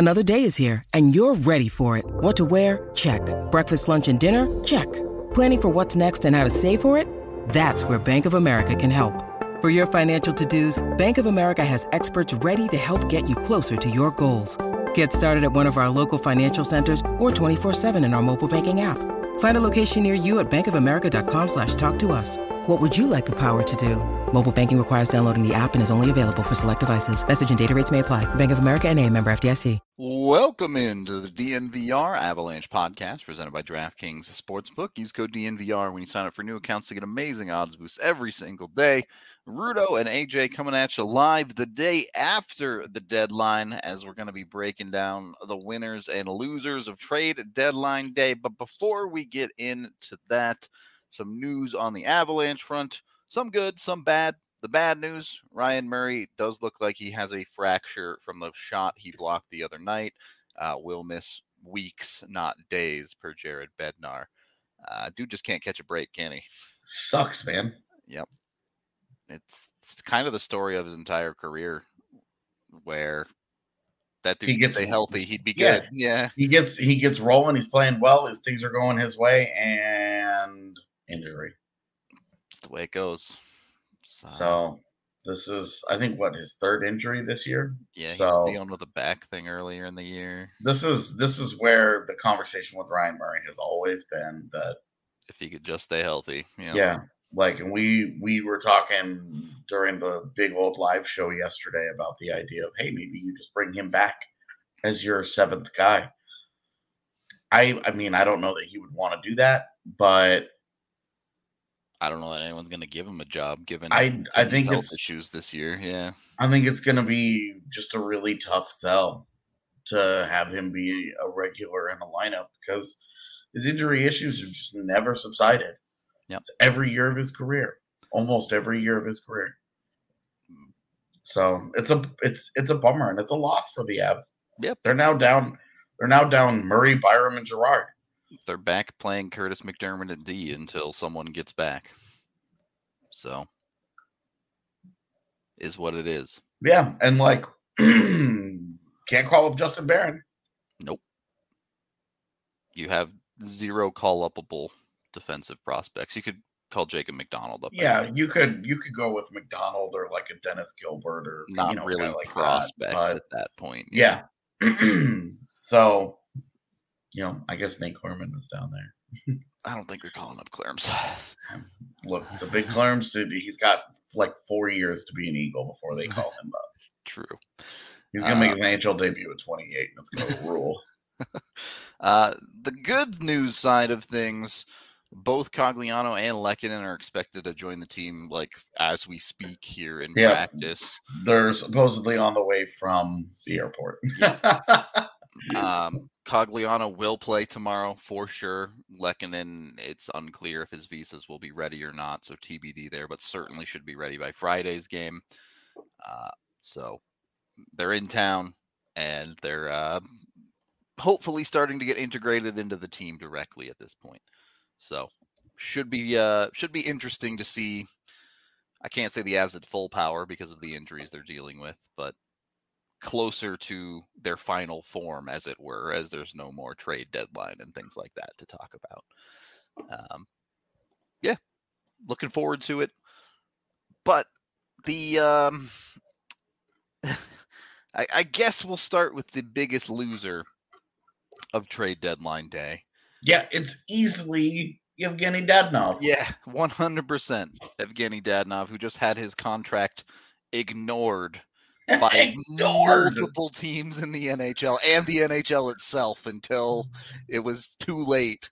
Another day is here, and you're ready for it. What to wear? Check. Breakfast, lunch, and dinner? Check. Planning for what's next and how to save for it? That's where Bank of America can help. For your financial to-dos, Bank of America has experts ready to help get you closer to your goals. Get started at one of our local financial centers or 24-7 in our mobile banking app. Find a location near you at bankofamerica.com slash talk to us. What would you like the power to do? Mobile banking requires downloading the app and is only available for select devices. Message and data rates may apply. Bank of America and a member FDIC. Welcome into the DNVR Avalanche podcast presented by DraftKings Sportsbook. Use code DNVR when you sign up for new accounts to get amazing odds boosts every single day. Rudo and AJ coming at you live the day after the deadline as we're going to be breaking down the winners and losers of trade deadline day. But before we get into that, some news on the Avalanche front. Some good, some bad. The bad news Ryan Murray does look like he has a fracture from the shot he blocked the other night. Uh, will miss weeks, not days, per Jared Bednar. Uh, dude just can't catch a break, can he? Sucks, man. Yep. It's, it's kind of the story of his entire career where that dude He gets- stay healthy, he'd be Yeah. good. Yeah. He gets he gets rolling. He's playing well. His things are going his way, and injury. It's the way it goes. So, So this is, I think, what his third injury this year. yeah, he was dealing with a back thing earlier in the year. This is this is where the conversation with Ryan Murray has always been that If he could just stay healthy. You know? yeah, like and we we were talking during the big old live show yesterday about the idea of hey maybe you just bring him back as your seventh guy. I I mean I don't know that he would want to do that, but I don't know that anyone's going to give him a job given I- I think health it's- issues this year. Yeah. I think it's going to be just a really tough sell to have him be a regular in the lineup because his injury issues have just never subsided. Yep. It's every year of his career, almost every year of his career. So it's a it's it's a bummer and it's a loss for the Avs. Yep. they're now down. They're now down Murray, Byram, and Girard. They're back playing Kurtis MacDermid at D until someone gets back. So is what it is. Yeah, and like can't call up Justin Barron. Nope. You have zero call upable defensive prospects. You could call Jacob MacDonald up. Yeah, you could you could go with MacDonald or like a Dennis Gilbert or not you know, really like prospects but at that point. yeah. so, you know, I guess Nate Clurman is down there. I don't think they're calling up Clarence. Look, the big Clarence, dude, he's got like four years to be an Eagle before they call him up. True. He's gonna make Uh, his NHL debut at 28, and it's gonna rule. Uh, the good news side of things, both Cogliano and Lehkonen are expected to join the team like as we speak here in Yeah. practice. They're supposedly on the way from the airport. Um, Cogliano will play tomorrow for sure. Lehkonen, it's unclear if his visas will be ready or not, so TBD there, but certainly should be ready by Friday's game. Uh, so they're in town and they're uh, hopefully starting to get integrated into the team directly at this point. So should be uh, should be interesting to see. I can't say the Avs at full power because of the injuries they're dealing with, but closer to their final form, as it were, as there's no more trade deadline and things like that to talk about. Um, yeah, looking forward to it. But the um, I, I guess we'll start with the biggest loser of trade deadline day. Yeah, it's easily Evgeny Dadonov. Yeah, one hundred percent. Evgeny Dadonov, who just had his contract ignored by Ignored. multiple teams in the NHL and the NHL itself until it was too late.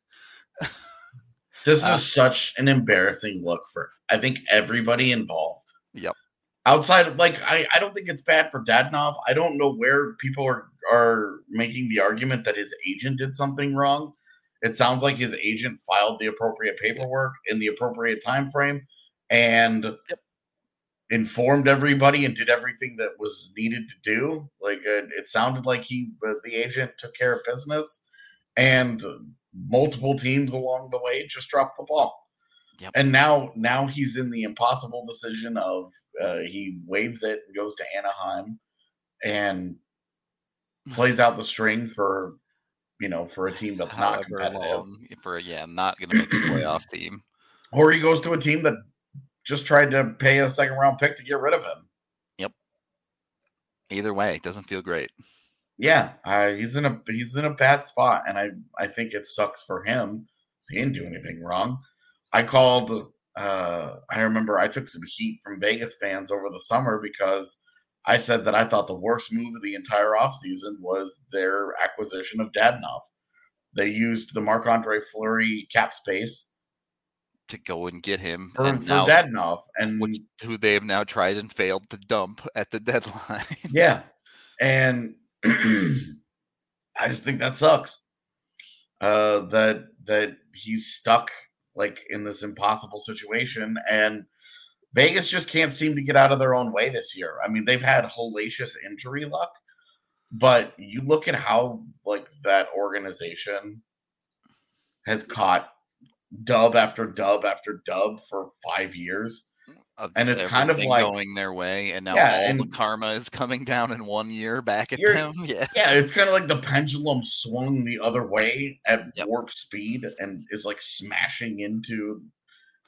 This Uh, is such an embarrassing look for I think everybody involved. Yep. outside of like I, I don't think it's bad for Dadonov. I don't know where people are are making the argument that his agent did something wrong. It sounds like his agent filed the appropriate paperwork in the appropriate time frame and Yep. informed everybody and did everything that was needed to do. Like uh, it sounded like he the agent took care of business and multiple teams along the way just dropped the ball. Yep. And now now he's in the impossible decision of uh, he waves it and goes to Anaheim and plays out the string for you know for a team that's not However competitive, long for yeah, not going to make the playoff team. or he goes to a team that just tried to pay a second round pick to get rid of him. Yep. Either way, it doesn't feel great. Yeah, uh, he's in a he's in a bad spot, and I I think it sucks for him. He didn't do anything wrong. I called. Uh, I remember I took some heat from Vegas fans over the summer because I said that I thought the worst move of the entire offseason was their acquisition of Dadonov. They used the Marc Andre Fleury cap space To go and get him, for, and for now Dadonov, and which, who they have now tried and failed to dump at the deadline. Yeah. And I just think that sucks. Uh that that he's stuck like in this impossible situation and Vegas just can't seem to get out of their own way this year. I mean, they've had hellacious injury luck, but you look at how like that organization has caught dub after dub after dub for 5 years. of And it's kind of like- going their way, and now Yeah, all the karma is coming down in one year back at them. Yeah, Yeah, it's kind of like the pendulum swung the other way at Yep. warp speed and is like smashing into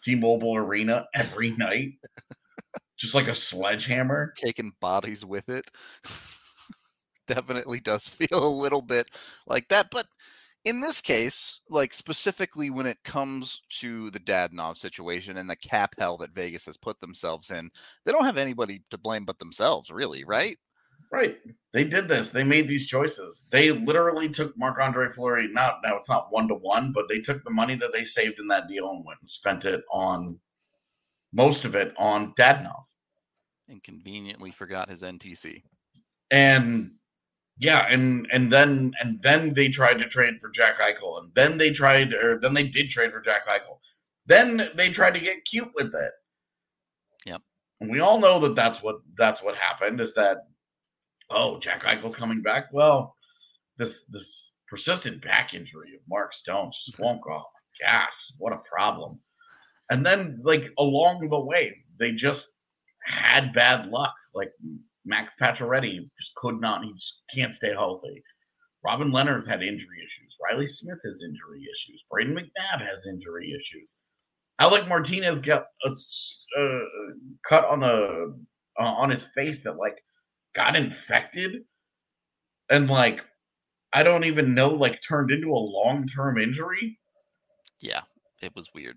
T-Mobile Arena every night, just like a sledgehammer. taking bodies with it. Definitely does feel a little bit like that, but in this case, like specifically when it comes to the Dadonov situation and the cap hell that Vegas has put themselves in, they don't have anybody to blame but themselves, really, right? Right. They did this. They made these choices. They mm-hmm. literally took Marc Andre Fleury. Not now it's not one to one, but they took the money that they saved in that deal and went and spent it on most of it on Dadonov. And conveniently forgot his NTC. and yeah, and and then and then they tried to trade for Jack Eichel, and then they tried, or then they did trade for Jack Eichel. Then they tried to get cute with it. Yep. And we all know that that's what that's what happened. Is that oh Jack Eichel's coming back? Well, this this persistent back injury of Mark Stone's just won't go. Oh my gosh, what a problem! And then like along the way, they just had bad luck. Like Max Pacioretty just could not. He just can't stay healthy. Robin Lehner's had injury issues. Reilly Smith has injury issues. Brayden McNabb has injury issues. Alec Martinez got a, uh, cut on the uh, on his face that like got infected, and like I don't even know like turned into a long term injury. Yeah, it was weird.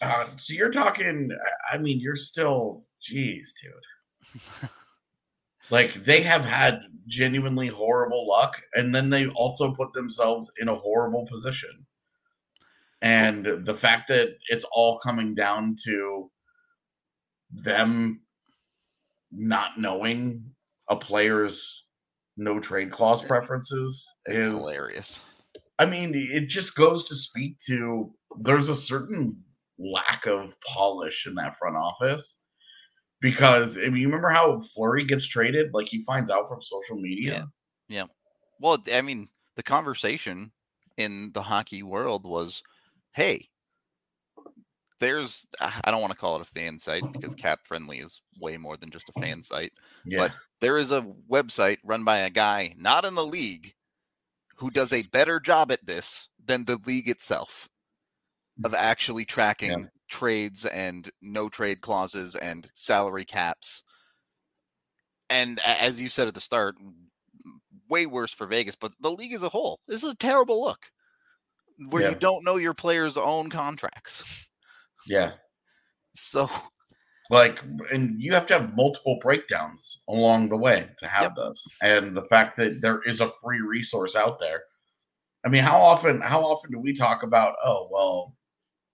Uh, so you're talking. I mean, you're still, geez, dude. like they have had genuinely horrible luck, and then they also put themselves in a horrible position. And the fact that it's all coming down to them not knowing a player's no trade clause preferences It's is hilarious. I mean, it just goes to speak to there's a certain lack of polish in that front office because I mean, you remember how Fleury gets traded? Like he finds out from social media. Yeah. Well, I mean, the conversation in the hockey world was, "Hey, there's ah, I don't want to call it a fan site because Cap Friendly is way more than just a fan site. Yeah, There is a website run by a guy not in the league who does a better job at this than the league itself mm. of actually tracking trades and no trade clauses and salary caps. And as you said at the start, way worse for Vegas, but the league as a whole. This is a terrible look where Yeah. you don't know your players' own contracts. Yeah. So Like, and you have to have multiple breakdowns along the way to have this. And the fact that there is a free resource out there. I mean, how often how often do we talk about, oh well,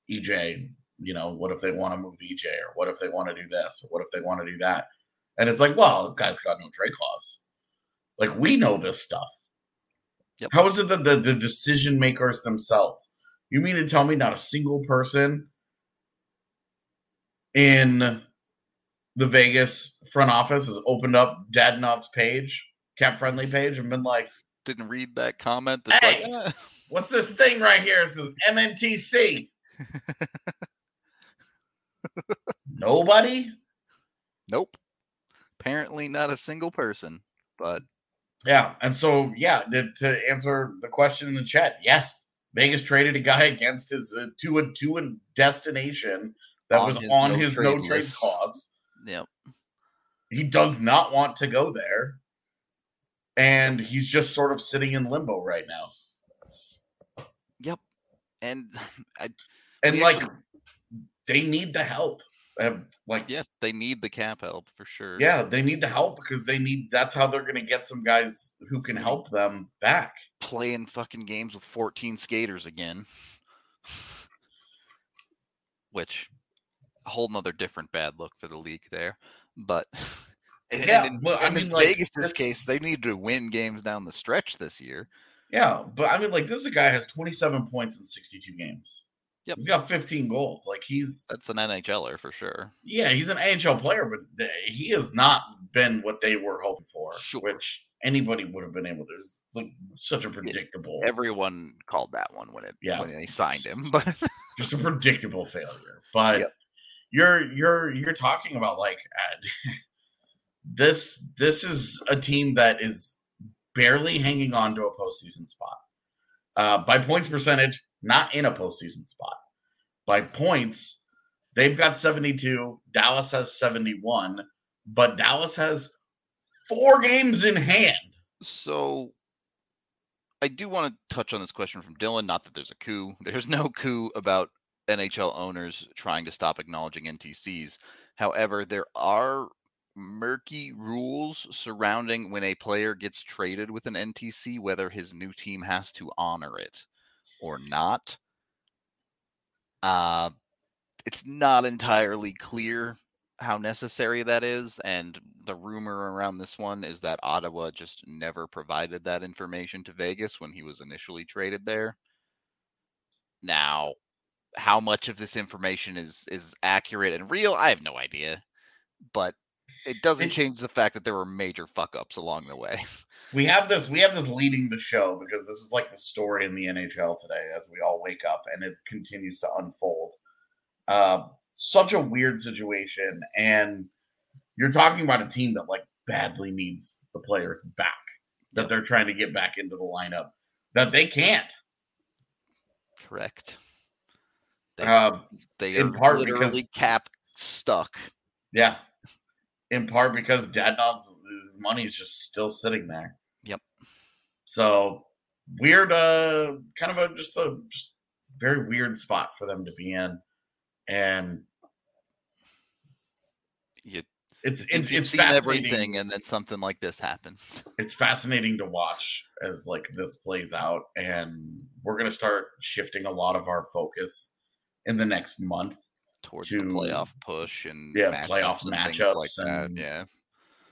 EJ, you know, what if they want to move EJ or what if they want to do this or what if they want to do that? And it's like, well, guy's got no trade clause. Like we know this stuff. Yep. How is it that the, the decision makers themselves? You mean to tell me not a single person in the Vegas front office has opened up Dadonov's page, cap friendly page, and been like, Didn't read that comment. That's Hey! like, eh. what's this thing right here? It says MNTC. Nobody? nope. Apparently not a single person. But Yeah. And so, yeah, to, to answer the question in the chat, yes, Vegas traded a guy against his uh, to a to a destination that On was his on no his no trade list. clause. yeah, He does not want to go there. And he's just sort of sitting in limbo right now. yep. And I, And like, actually- they need the help. Like, yeah, they need the cap help for sure. yeah, they need the help because they need. That's how they're going to get some guys who can help them back. Playing fucking games with 14 skaters again. Which a whole nother different bad look for the league there. But Yeah, in, but I and in mean, like, Vegas' case, they need to win games down the stretch this year. Yeah, but I mean, like, this is a guy has 27 points in 62 games. Yep. He's got 15 goals. Like, he's That's an NHLer for sure. yeah, he's an NHL player, but th- he has not been what they were hoping for, Sure. which anybody would have been able to. Like such a predictable, Everyone called that one when it Yeah. when they signed him. But just a predictable failure. But Yep. You're you're you're talking about like this. This is a team that is barely hanging on to a postseason spot. Uh, by points percentage, not in a postseason spot. By points, they've got 72. Dallas has 71, but Dallas has four games in hand. So I do want to touch on this question from Dylan. Not that there's a coup. There's no coup about NHL owners trying to stop acknowledging NTCs. However, there are murky rules surrounding when a player gets traded with an NTC, whether his new team has to honor it or not. Uh, it's not entirely clear how necessary that is. And the rumor around this one is that Ottawa just never provided that information to Vegas when he was initially traded there. Now, how much of this information is is accurate and real, I have no idea. But it doesn't It- change the fact that there were major fuck ups along the way. We have this. We have this leading the show because this is like the story in the NHL today as we all wake up and it continues to unfold. Uh, such a weird situation, and you're talking about a team that like badly needs the players back that they're trying to get back into the lineup that they can't. Correct. They, Uh, they in are part literally because cap stuck. Yeah, in part because dad Dadonov's his money is just still sitting there. Yep. So weird, uh, kind of a just a just very weird spot for them to be in, and You, it's it's, you've it's seen everything, and then something like this happens. It's fascinating to watch as like this plays out, and we're gonna start shifting a lot of our focus in the next month towards to- the playoff push and yeah, playoff matchups like that. Yeah,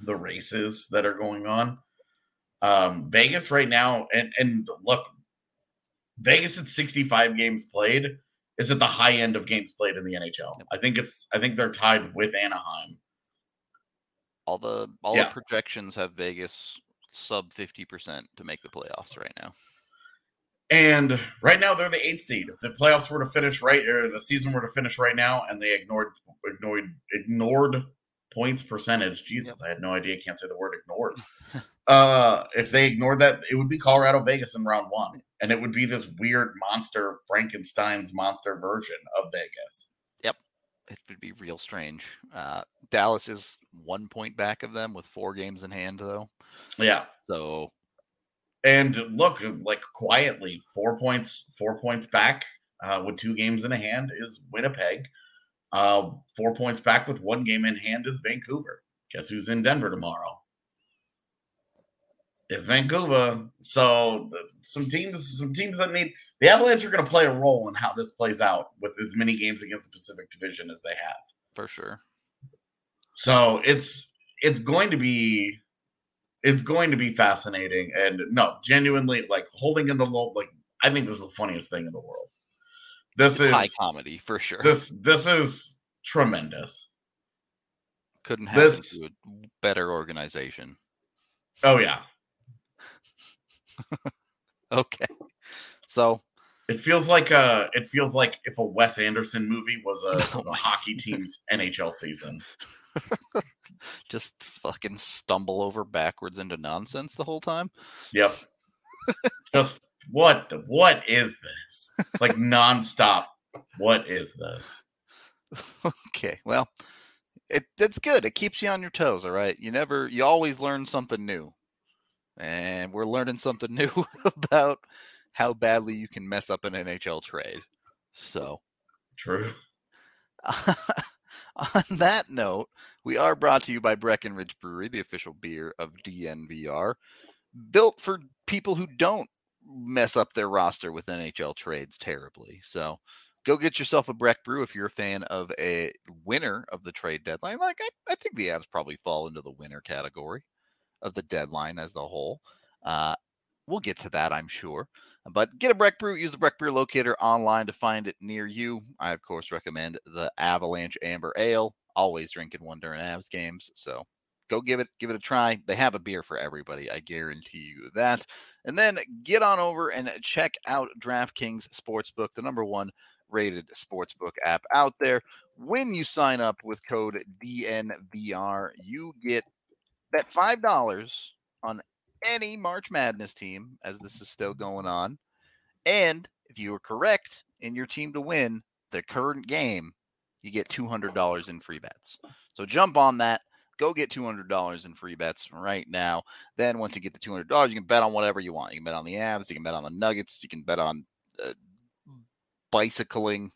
the races that are going on. Um, Vegas right now, and and look, Vegas at 65 games played is at the high end of games played in the NHL. Yep. I think it's I think they're tied with Anaheim. all the all Yeah. the projections have Vegas sub fifty percent to make the playoffs right now. And right now they're the eighth seed. If the playoffs were to finish right or the season were to finish right now and they ignored ignored ignored points percentage, Jesus, I had no idea. I can't say the word ignored. uh if they ignored that, it would be Colorado Vegas in round one. And it would be this weird monster Frankenstein's monster version of Vegas. Yep, it would be real strange. Uh, Dallas is one point back of them with four games in hand, though. Yeah. So And look, like quietly, four points, four points back uh, with two games in hand is Winnipeg. Uh, four points back with one game in hand is Vancouver. Guess who's in Denver tomorrow? is Vancouver. So some teams, some teams that need the Avalanche are going to play a role in how this plays out with as many games against the Pacific Division as they have. For sure. So it's it's going to be it's going to be fascinating and no, genuinely like holding in the low like I think this is the funniest thing in the world. This It's is high comedy for sure. this this is tremendous. Couldn't happen this- to a better organization. Oh yeah. Okay. So It feels like uh it feels like if a Wes Anderson movie was a, Oh was a hockey team's NHL season. just fucking stumble over backwards into nonsense the whole time. Yep. Just what what is this? Like nonstop. What is this? okay. Well, it that's good. It keeps you on your toes, all right? You never you always learn something new. And we're learning something new about how badly you can mess up an NHL trade. So, True. on that note, we are brought to you by Breckenridge Brewery, the official beer of DNVR, built for people who don't mess up their roster with NHL trades terribly. So go get yourself a Breck Brew if you're a fan of a winner of the trade deadline. Like I, I think the Avs probably fall into the winner category of the deadline as the whole. Uh, we'll get to that, I'm sure. But get a Breck Brew. Use the Breck Brew locator online to find it near you. I, of course, recommend the Avalanche Amber Ale. Always drinking one during Avs games. So go give it give it a try. They have a beer for everybody. I guarantee you that. And then get on over and check out DraftKings Sportsbook, the number one rated sportsbook app out there. When you sign up with code DNVR, you get bet five dollars on any March Madness team, as this is still going on. And if you are correct in your team to win the current game, you get $200 in free bets. So jump on that. Go get $200 in free bets right now. Then once you get the $200, you can bet on whatever you want. You can bet on the Avs, you can bet on the Nuggets, you can bet on uh, bicycling.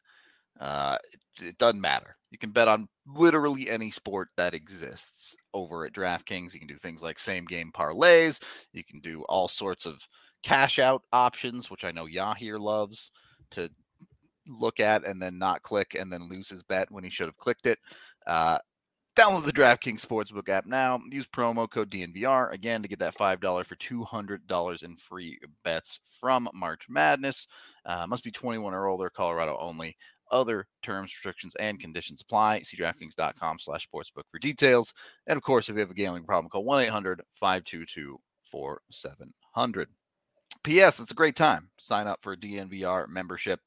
Uh, it, it doesn't matter. You can bet on literally any sport that exists over at DraftKings. You can do things like same game parlays. You can do all sorts of cash out options, which I know Yahir loves to look at and then not click and then lose his bet when he should have clicked it. Uh, download the DraftKings Sportsbook app now. Use promo code DNVR again to get that $5 for $200 in free bets from March Madness. Uh, must be 21 or older, Colorado only. Other terms, restrictions, and conditions apply. See DraftKings.com slash sportsbook for details. And of course, if you have a gambling problem, call 1 800 522 4700. P.S. It's a great time. Sign up for a DNVR membership.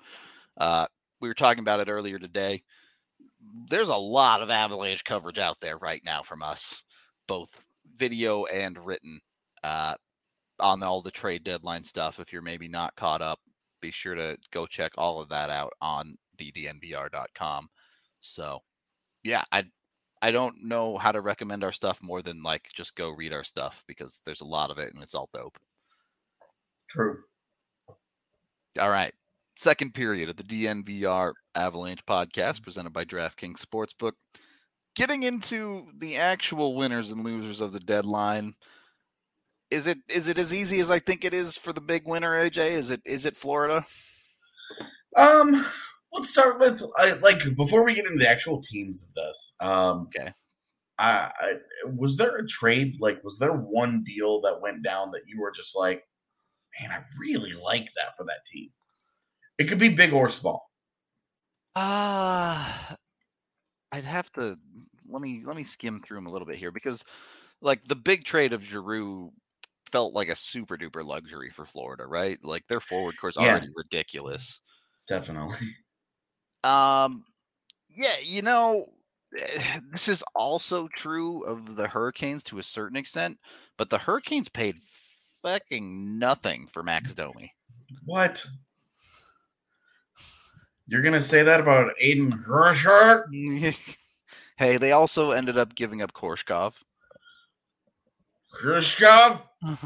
Uh, we were talking about it earlier today. There's a lot of Avalanche coverage out there right now from us, both video and written, uh, on all the trade deadline stuff. If you're maybe not caught up, be sure to go check all of that out on ddnvr.com. So, yeah, I I don't know how to recommend our stuff more than like just go read our stuff because there's a lot of it and it's all dope. True. All right. Second period of the DNVR Avalanche podcast presented by DraftKings Sportsbook. Getting into the actual winners and losers of the deadline. Is it is it as easy as I think it is for the big winner, AJ? Is it is it Florida? Um, let's start with I, like before we get into the actual teams of this. Um, Okay. I, I was there a trade like was there one deal that went down that you were just like, man, I really like that for that team. It could be big or small. Ah, I'd have to let me let me skim through them a little bit here because like the big trade of Giroux felt like a super duper luxury for Florida, right? Like their forward course Yeah. already ridiculous. Definitely. Um, yeah, you know, eh, this is also true of the Hurricanes to a certain extent, but the Hurricanes paid fucking nothing for Max Domi. What? You're gonna say that about Aiden Hersher? hey, they also ended up giving up Korshkov. Hershkov?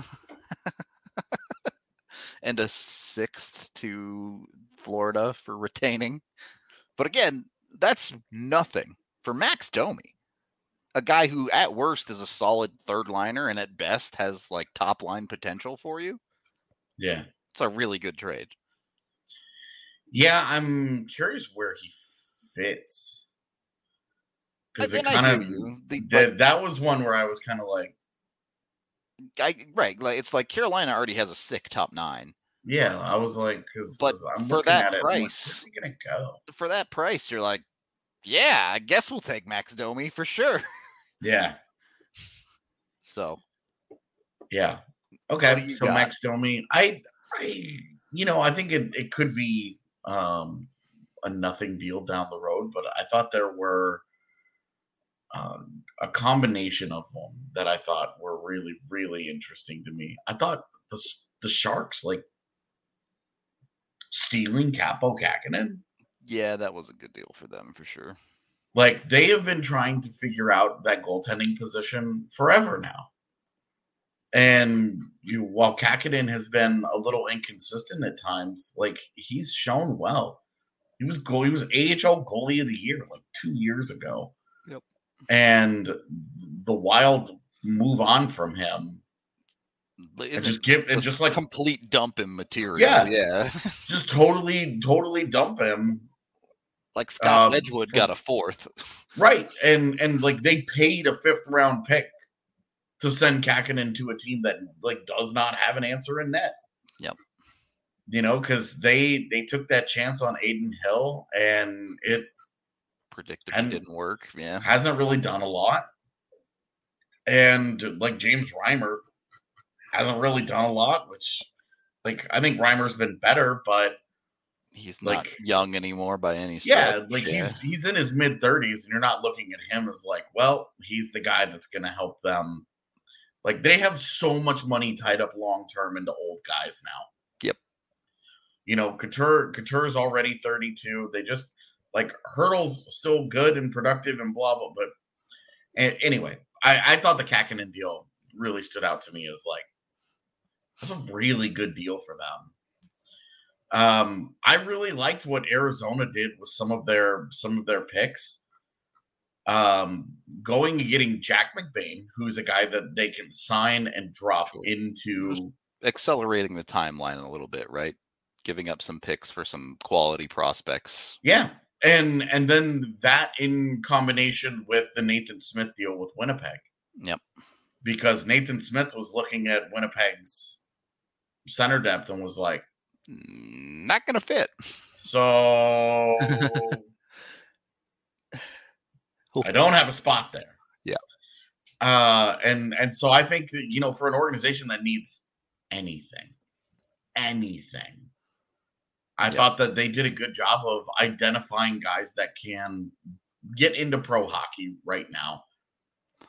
and a sixth to Florida for retaining. But again, that's nothing for Max Domi. a guy who at worst is a solid third liner and at best has like top line potential for you. Yeah. It's a really good trade. Yeah, I'm curious where he fits. Because it kind of you. The- that, that was one where I was kind of like, I, right, like it's like Carolina already has a sick top nine. Yeah, I was like, because But I'm for that at it, like, price- he gonna go? For that price, you're like, yeah, I guess we'll take Max Domi for sure. Yeah, So yeah. Okay, so got? Max Domi, I, I, you know, I think it it could be um a nothing deal down the road, but I thought there were um, a combination of them that I thought were really really interesting to me. I thought the the Sharks like stealing Kaapo Kähkönen. yeah, that was a good deal for them for sure. Like they have been trying to figure out that goaltending position forever now. And you, while Kakinen has been a little inconsistent at times, like he's shown well. He was goal. He was AHL goalie of the year like two years ago. Yep. And the Wild move on from him and isn't just give and just just like complete dump in material. Yeah. yeah. just totally totally dump him like Scott Um, Wedgwood got a fourth. Right. And and like they paid a fifth round pick to send Kähkönen to a team that like does not have an answer in net. Yep. You know, because they they took that chance on Adin Hill and it Predictably And- didn't work. Yeah. hasn't really done a lot. And like James Reimer hasn't really done a lot, which like I think Reimer's been better, but He's not Like- young anymore by any yeah, like yeah. he's he's in his mid thirties, and you're not looking at him as like, well, he's the guy that's going to help them. Like they have so much money tied up long term into old guys now. Yep. You know, Couture Couture's already 32. They just like Hertl's still good and productive and blah blah. But a- anyway, I, I thought the Kähkönen deal really stood out to me as like that's a really good deal for them. Um, I really liked what Arizona did with some of their some of their picks. Um, going and getting Jack McBain, who's a guy that they can sign and drop Sure. into. accelerating the timeline a little bit, right? Giving up some picks for some quality prospects. Yeah, and and then that in combination with the Nathan Smith deal with Winnipeg. Yep. Because Nathan Smith was looking at Winnipeg's center depth and was like, Mm, Not gonna fit. so I don't have a spot there. Yeah. Uh, and and so I think that, you know for an organization that needs anything, anything, I Yeah. thought that they did a good job of identifying guys that can get into pro hockey right now,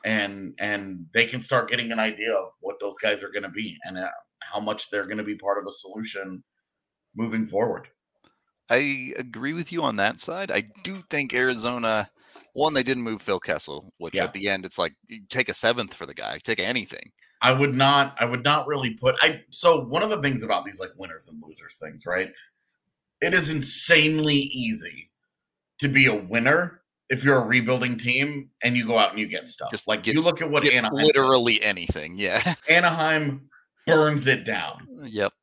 and and they can start getting an idea of what those guys are going to be and uh, how much they're going to be part of a solution moving forward. I agree with you on that side. I do think Arizona, one, they didn't move Phil Kessel, which Yeah. at the end it's like you take a seventh for the guy, take anything. I would not I would not really put I so one of the things about these like winners and losers things, right? It is insanely easy to be a winner if you're a rebuilding team and you go out and you get stuff. Just like get- you look at what Anaheim literally anything. Yeah. Anaheim burns it down yep.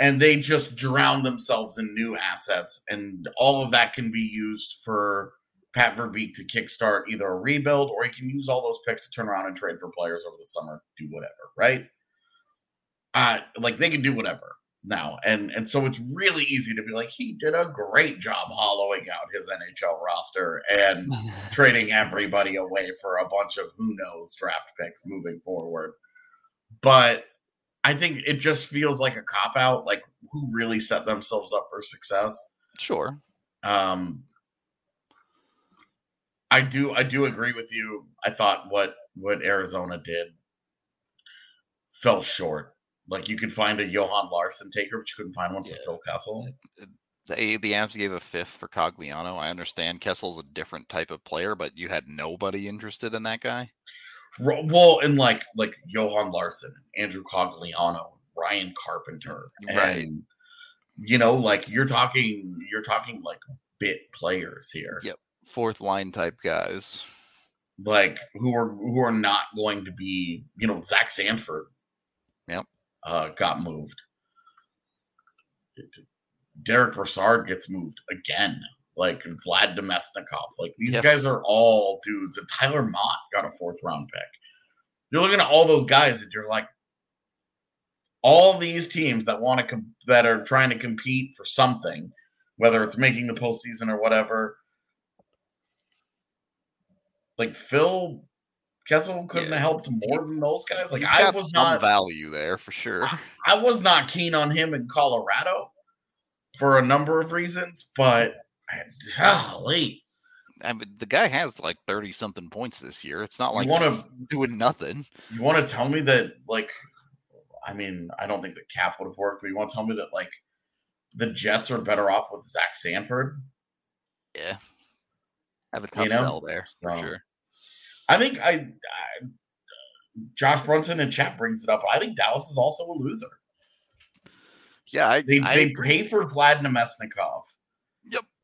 and they just drown themselves in new assets and all of that can be used for Pat Verbeek to kickstart either a rebuild or he can use all those picks to turn around and trade for players over the summer, do whatever, right? Uh like they can do whatever now. And and so it's really easy to be like, he did a great job hollowing out his NHL roster and trading everybody away for a bunch of who knows draft picks moving forward. But I think it just feels like a cop out, like who really set themselves up for success. Sure. Um, I do, I do agree with you. I thought what what Arizona did fell short. Like you could find a Johan Larsson taker, but you couldn't find one for Yeah. Phil Kessel. They the Avs gave a fifth for Cogliano. I understand Kessel's a different type of player, but you had nobody interested in that guy. Well, and like like Johan Larsson, Andrew Cogliano, Ryan Carpenter, and Right. you know, like you're talking, you're talking like bit players here. Yep. Fourth line type guys. like who are who are not going to be, you know, Zach Sanford. Yep. Uh, got moved. Derek Brassard gets moved again. Like Vlad Domestikov. Like these Yep. guys are all dudes. And Tyler Motte got a fourth round pick. You're looking at all those guys and you're like, all these teams that want to com- that are trying to compete for something, whether it's making the postseason or whatever. Like Phil Kessel couldn't Yeah. have helped more than those guys. Like He's I was some not value there for sure. I was not keen on him in Colorado for a number of reasons, but golly, I mean, the guy has like thirty something points this year. It's not like You wanna- he's doing nothing. you want to tell me that like I mean, I don't think the cap would have worked, but you want to tell me that like the Jets are better off with Zach Sanford? Yeah, have a tough know? sell there for So, sure. I think I, I Josh Brunson and Chat brings it up. I think Dallas is also a loser. Yeah, I, They I they agree. pay for Vlad Namestnikov.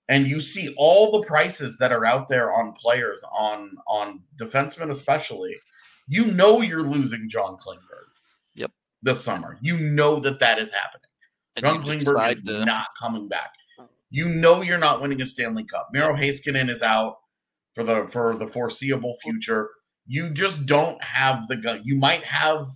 Yep. And you see all the prices that are out there on players, on on defensemen especially. You know you're losing John Klingberg. Yep. This summer, you know that that is happening. And John Klingberg is to- not coming back. Oh. You know you're not winning a Stanley Cup. Miro Heiskanen is out for the for the foreseeable future. You just don't have the gun. You might have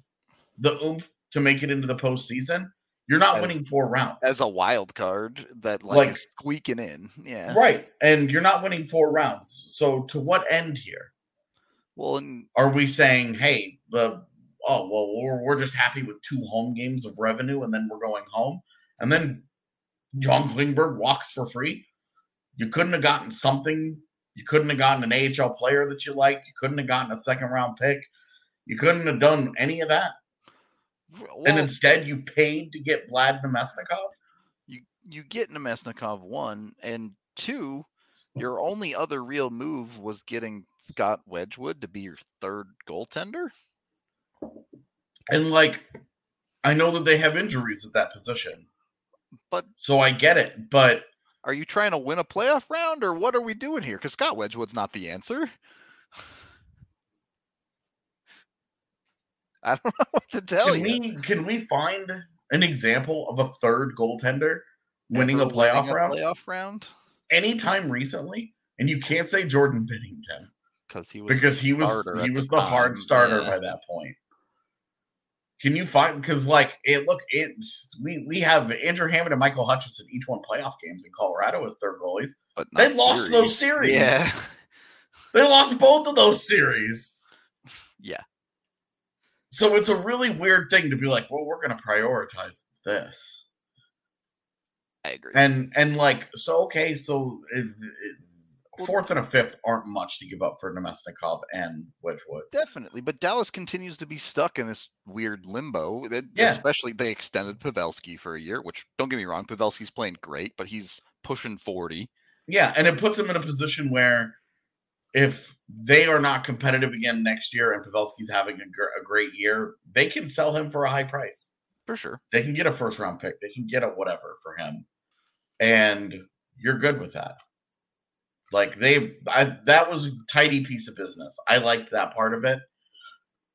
the oomph to make it into the postseason. You're not As- winning four rounds. as a wild card that like, Like- is squeaking in. Yeah. Right. And you're not winning four rounds. So to what end here? Well, and Are we saying, hey, the oh well we're, we're just happy with two home games of revenue and then we're going home? And then John Klingberg walks for free. You couldn't have gotten something. You couldn't have gotten an AHL player that you liked. You couldn't have gotten a second round pick. You couldn't have done any of that. Well, and instead you paid to get Vlad Namestnikov. you you get Namestnikov one and two. Your only other real move was getting Scott Wedgwood to be your third goaltender. And like I know that they have injuries at that position. But So I get it, but are you trying to win a playoff round or what are we doing here? Because Scott Wedgwood's not the answer. I don't know what to tell can you. we can we find an example of a third goaltender winning a playoff winning a round playoff round anytime recently? And you can't say Jordan Binnington because he was the because he was he was the hard starter yeah. by that point. Can you find because like it look it we we have Andrew Hammond and Michael Hutchinson each won playoff games in Colorado as third goalies. But They lost those series. Yeah, They lost both of those series. yeah. So it's a really weird thing to be like, well, we're going to prioritize this, I agree. and and like, so okay, so eh, eh, it, it, fourth and a fifth aren't much to give up for Namestnikov and Wedgwood. Definitely, but Dallas continues to be stuck in this weird limbo. that- Yeah. Especially they extended Pavelski for a year, which don't get me wrong, Pavelski's playing great, but he's pushing forty. Yeah, and it puts him in a position where if they are not competitive again next year, and Pavelski's having a, gr- a great year, they can sell him for a high price. For sure. They can get a first round pick. They can get a whatever for him, and you're good with that. Like they, I, that was a tidy piece of business. I liked that part of it,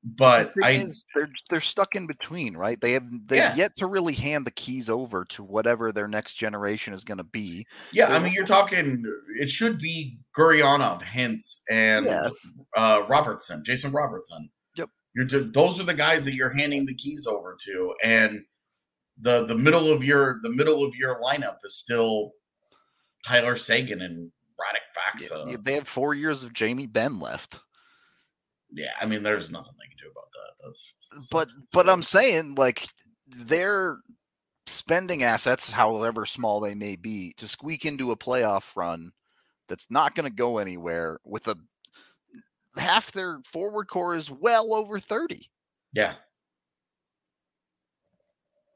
but the I, is, they're they're stuck in between, right? They have they've Yeah. yet to really hand the keys over to whatever their next generation is going to be. yeah, I mean, you're talking. It should be Gurianov, Hintz, and Yeah. uh, Robertson, Jason Robertson. Yep. You're those are the guys that you're handing the keys over to, and the the middle of your the middle of your lineup is still Tyler Seguin and Yeah, Faksa. yeah, They have four years of Jamie Benn left. Yeah, I mean, there's nothing they can do about that. That's but that's- but I'm saying like they're spending assets, however small they may be, to squeak into a playoff run that's not going to go anywhere. With a half their forward core is well over thirty. yeah,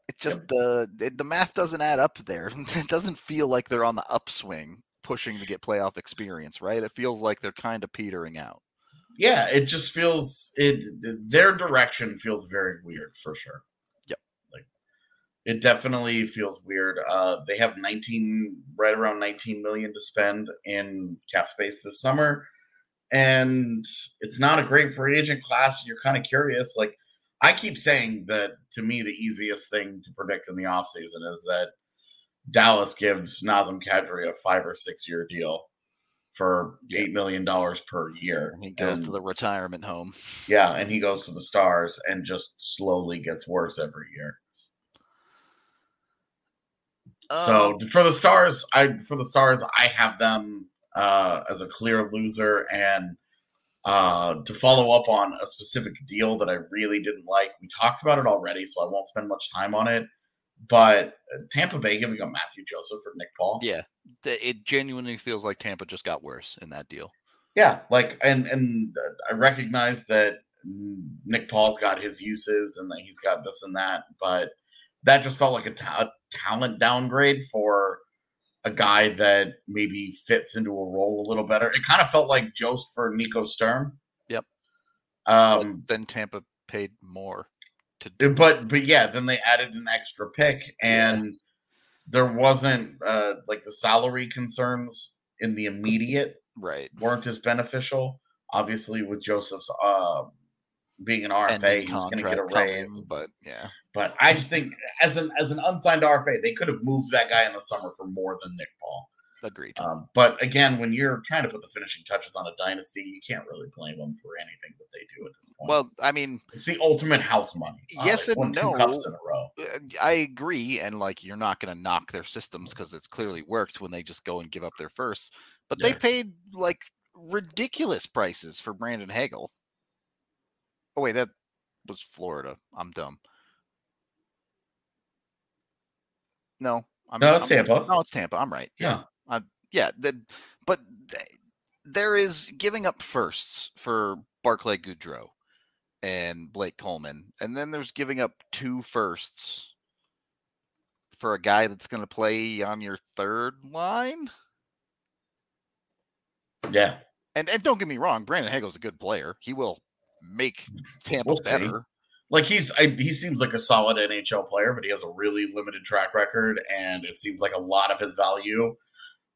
It's just the it, the math doesn't add up there. It doesn't feel like they're on the upswing, pushing to get playoff experience. Right? It feels like they're kind of petering out. Yeah. It just feels it. Their direction feels very weird for sure. Yep. like it definitely feels weird. Uh, they have 19, right around 19 million to spend in cap space this summer, and it's not a great free agent class. You're kind of curious. Like I keep saying that to me, the easiest thing to predict in the offseason is that Dallas gives Nazem Kadri a five or six year deal for eight million dollars per year. He goes And- to the retirement home. yeah, and he goes to the Stars and just slowly gets worse every year. So Um, for the Stars, I for the Stars, I have them uh, as a clear loser. And uh, to follow up on a specific deal that I really didn't like, we talked about it already, so I won't spend much time on it. But Tampa Bay giving up Matthew Joseph for Nick Paul, yeah, it genuinely feels like Tampa just got worse in that deal. yeah, like and and uh, I recognize that Nick Paul's got his uses and that he's got this and that, but that just felt like a ta- talent downgrade for a guy that maybe fits into a role a little better. It kind of felt like Jost for Nico Sturm. Yep. But Um, then Tampa paid more to do. but but yeah, then they added an extra pick, and there wasn't uh, like the salary concerns in the immediate Right. weren't as beneficial. Obviously, with Joseph's uh, being an RFA, he's going to get a contract coming, raise. but yeah. But I just think as an as an unsigned RFA, they could have moved that guy in the summer for more than Nick Paul. Agreed. Um, but again, when you're trying to put the finishing touches on a dynasty, you can't really blame them for anything that they do at this point. Well, I mean, it's the ultimate house money. Yes they and no. in a row. uh, I agree, and like you're not going to knock their systems because it's clearly worked when they just go and give up their first. But they paid like ridiculous prices for Brandon Hagel. Oh wait, that was Florida. I'm dumb. No, I'm No, it's I'm- Tampa. No, it's Tampa. I'm right. Yeah. Yeah. The, but th- there is giving up firsts for Barclay Goodrow and Blake Coleman, and then there's giving up two firsts for a guy that's going to play on your third line. Yeah. And and don't get me wrong, Brandon Hagel's a good player. He will make Tampa We'll see. better. Like he's I, he seems like a solid NHL player, but he has a really limited track record, and it seems like a lot of his value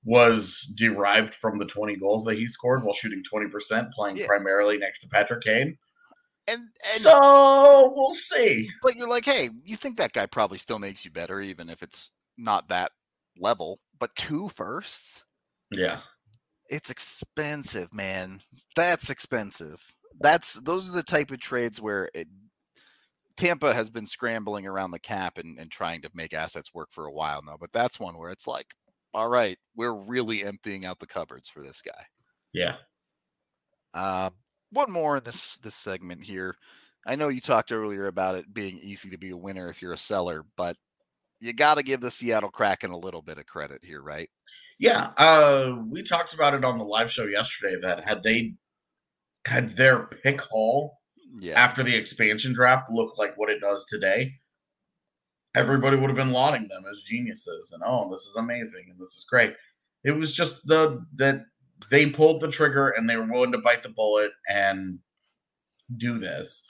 was derived from the 20 goals that he scored while shooting 20%, playing Yeah. primarily next to Patrick Kane. And and So we'll see. but you're like, hey, you think that guy probably still makes you better, even if it's not that level. But two firsts, Yeah. it's expensive, man. That's expensive. That's those are the type of trades where it, Tampa has been scrambling around the cap and, and trying to make assets work for a while now. But that's one where it's like, all right, we're really emptying out the cupboards for this guy. Yeah. Uh, one more in this this segment here. I know you talked earlier about it being easy to be a winner if you're a seller, but you got to give the Seattle Kraken a little bit of credit here, right? Yeah. Uh we talked about it on the live show yesterday that had they had their pick haul Yeah, after the expansion draft looked like what it does today, everybody would have been lauding them as geniuses and oh, this is amazing and this is great. It was just the that they pulled the trigger and they were willing to bite the bullet and do this.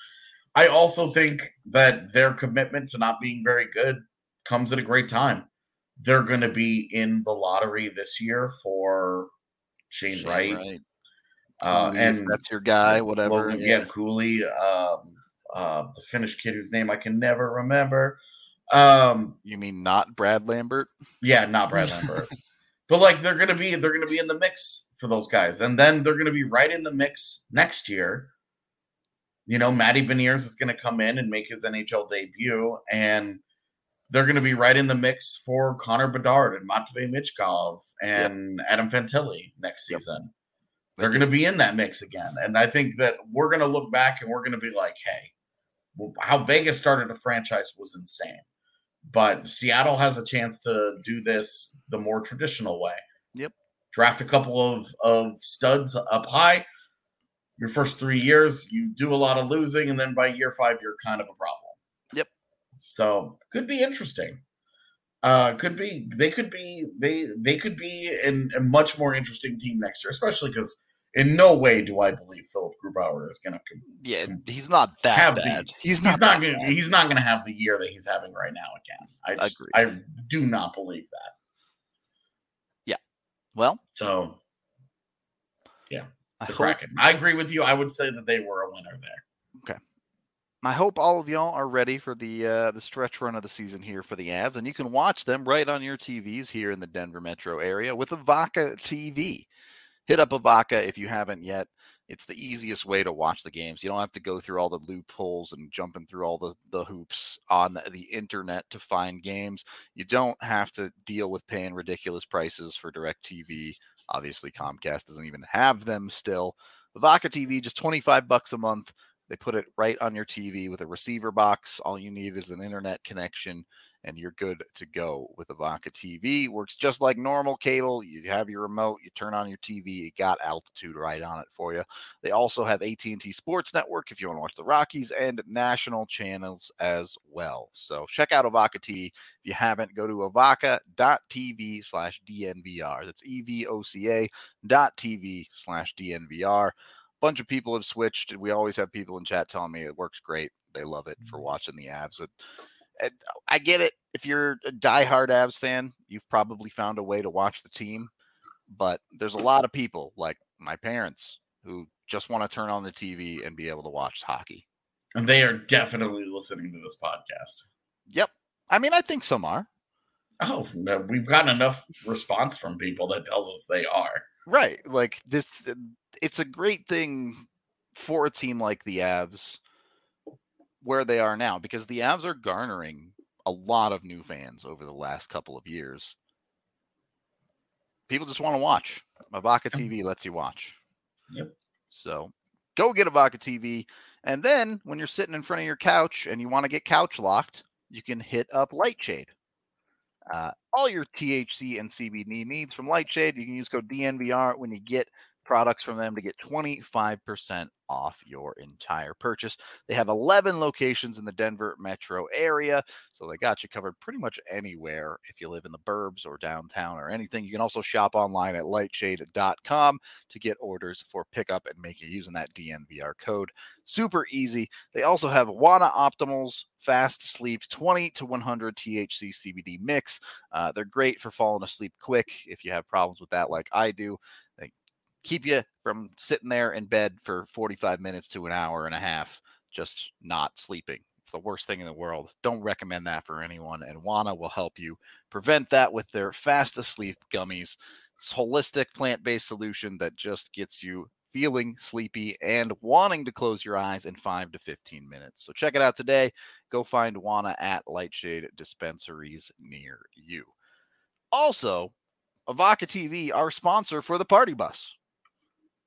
I also think that their commitment to not being very good comes at a great time. They're going to be in the lottery this year for Shane, Shane Wright, uh, and that's your guy, whatever. Logan, yeah, Cooley, um, uh, the Finnish kid whose name I can never remember. Um, You mean not Brad Lambert? yeah, not Brad Lambert. but like they're gonna be they're gonna be in the mix for those guys, and then they're gonna be right in the mix next year. You know, Matty Beniers is gonna come in and make his NHL debut, and they're gonna be right in the mix for Connor Bedard and Matvey Michkov and Adam Fantilli next Yep. season they're going to be in that mix again. And I think that we're going to look back and we're going to be like, hey, how Vegas started a franchise was insane. But Seattle has a chance to do this the more traditional way. Yep. Draft a couple of, of studs up high. Your first three years, you do a lot of losing. And then by year five, you're kind of a problem. Yep. So could be interesting. Uh, could be they could be they they could be in a much more interesting team next year, especially because in no way do I believe Philip Grubauer is going to. yeah, he's not that Have the- bad. he's He's not. not that going. bad. He's not going to have the year that he's having right now again. I just. I do not believe that. Yeah. Well, So I the hope, I agree with you. I would say that they were a winner there. Okay. I hope all of y'all are ready for the uh, the stretch run of the season here for the Avs, and you can watch them right on your TVs here in the Denver metro area with Evoca TV. Hit up Evoca if you haven't yet. It's the easiest way to watch the games. You don't have to go through all the loopholes and jumping through all the, the hoops on the, the internet to find games. You don't have to deal with paying ridiculous prices for direct TV. Obviously, Comcast doesn't even have them still. Evoca TV, just 25 bucks a month. They put it right on your TV with a receiver box. All you need is an internet connection, and you're good to go with Evoca TV. Works just like normal cable. You have your remote, you turn on your TV, it got altitude right on it for you. They also have AT&T Sports Network if you want to watch the Rockies and national channels as well. So check out Evoca TV. If you haven't, go to evoca.tv slash DNVR. That's E-V-O-C-A dot TV slash DNVR bunch of people have switched. We always have people in chat telling me it works great. They love it for mm-hmm. watching the. It, it, Oh, I get it. If you're a diehard Avs fan, you've probably found a way to watch the team. But there's a lot of people, like my parents, who just want to turn on the TV and be able to watch hockey. And they are definitely listening to this podcast. Yep. I mean, I think some are. Oh, no, we've gotten enough response from people that tells us they are. Right. Like this it's a great thing for a team like the Avs where they are now because the Avs are garnering a lot of new fans over the last couple of years. People just want to watch. Evoca TV lets you watch. Yep. So go get Evoca TV. And then when you're sitting in front of your couch and you want to get couch locked, you can hit up Lightshade. Uh, all your THC and CBD needs from Lightshade. You can use code DNVR when you get products from them to get 25% off your entire purchase. They have 11 locations in the Denver metro area, so they got you covered pretty much anywhere if you live in the burbs or downtown or anything. You can also shop online at lightshade.com to get orders for pickup and make it using that DNVR code. Super easy. They also have Wana Optimals Fast Sleep 20 to 100 THC CBD mix. Uh, they're great for falling asleep quick if you have problems with that, like I do keep you from sitting there in bed for 45 minutes to an hour and a half just not sleeping. It's the worst thing in the world. Don't recommend that for anyone. And Wana will help you prevent that with their fast asleep gummies. It's holistic plant based solution that just gets you feeling sleepy and wanting to close your eyes in five to 15 minutes. So check it out today. Go find Wana at Lightshade dispensaries near you. Also, Evoca TV, our sponsor for the party bus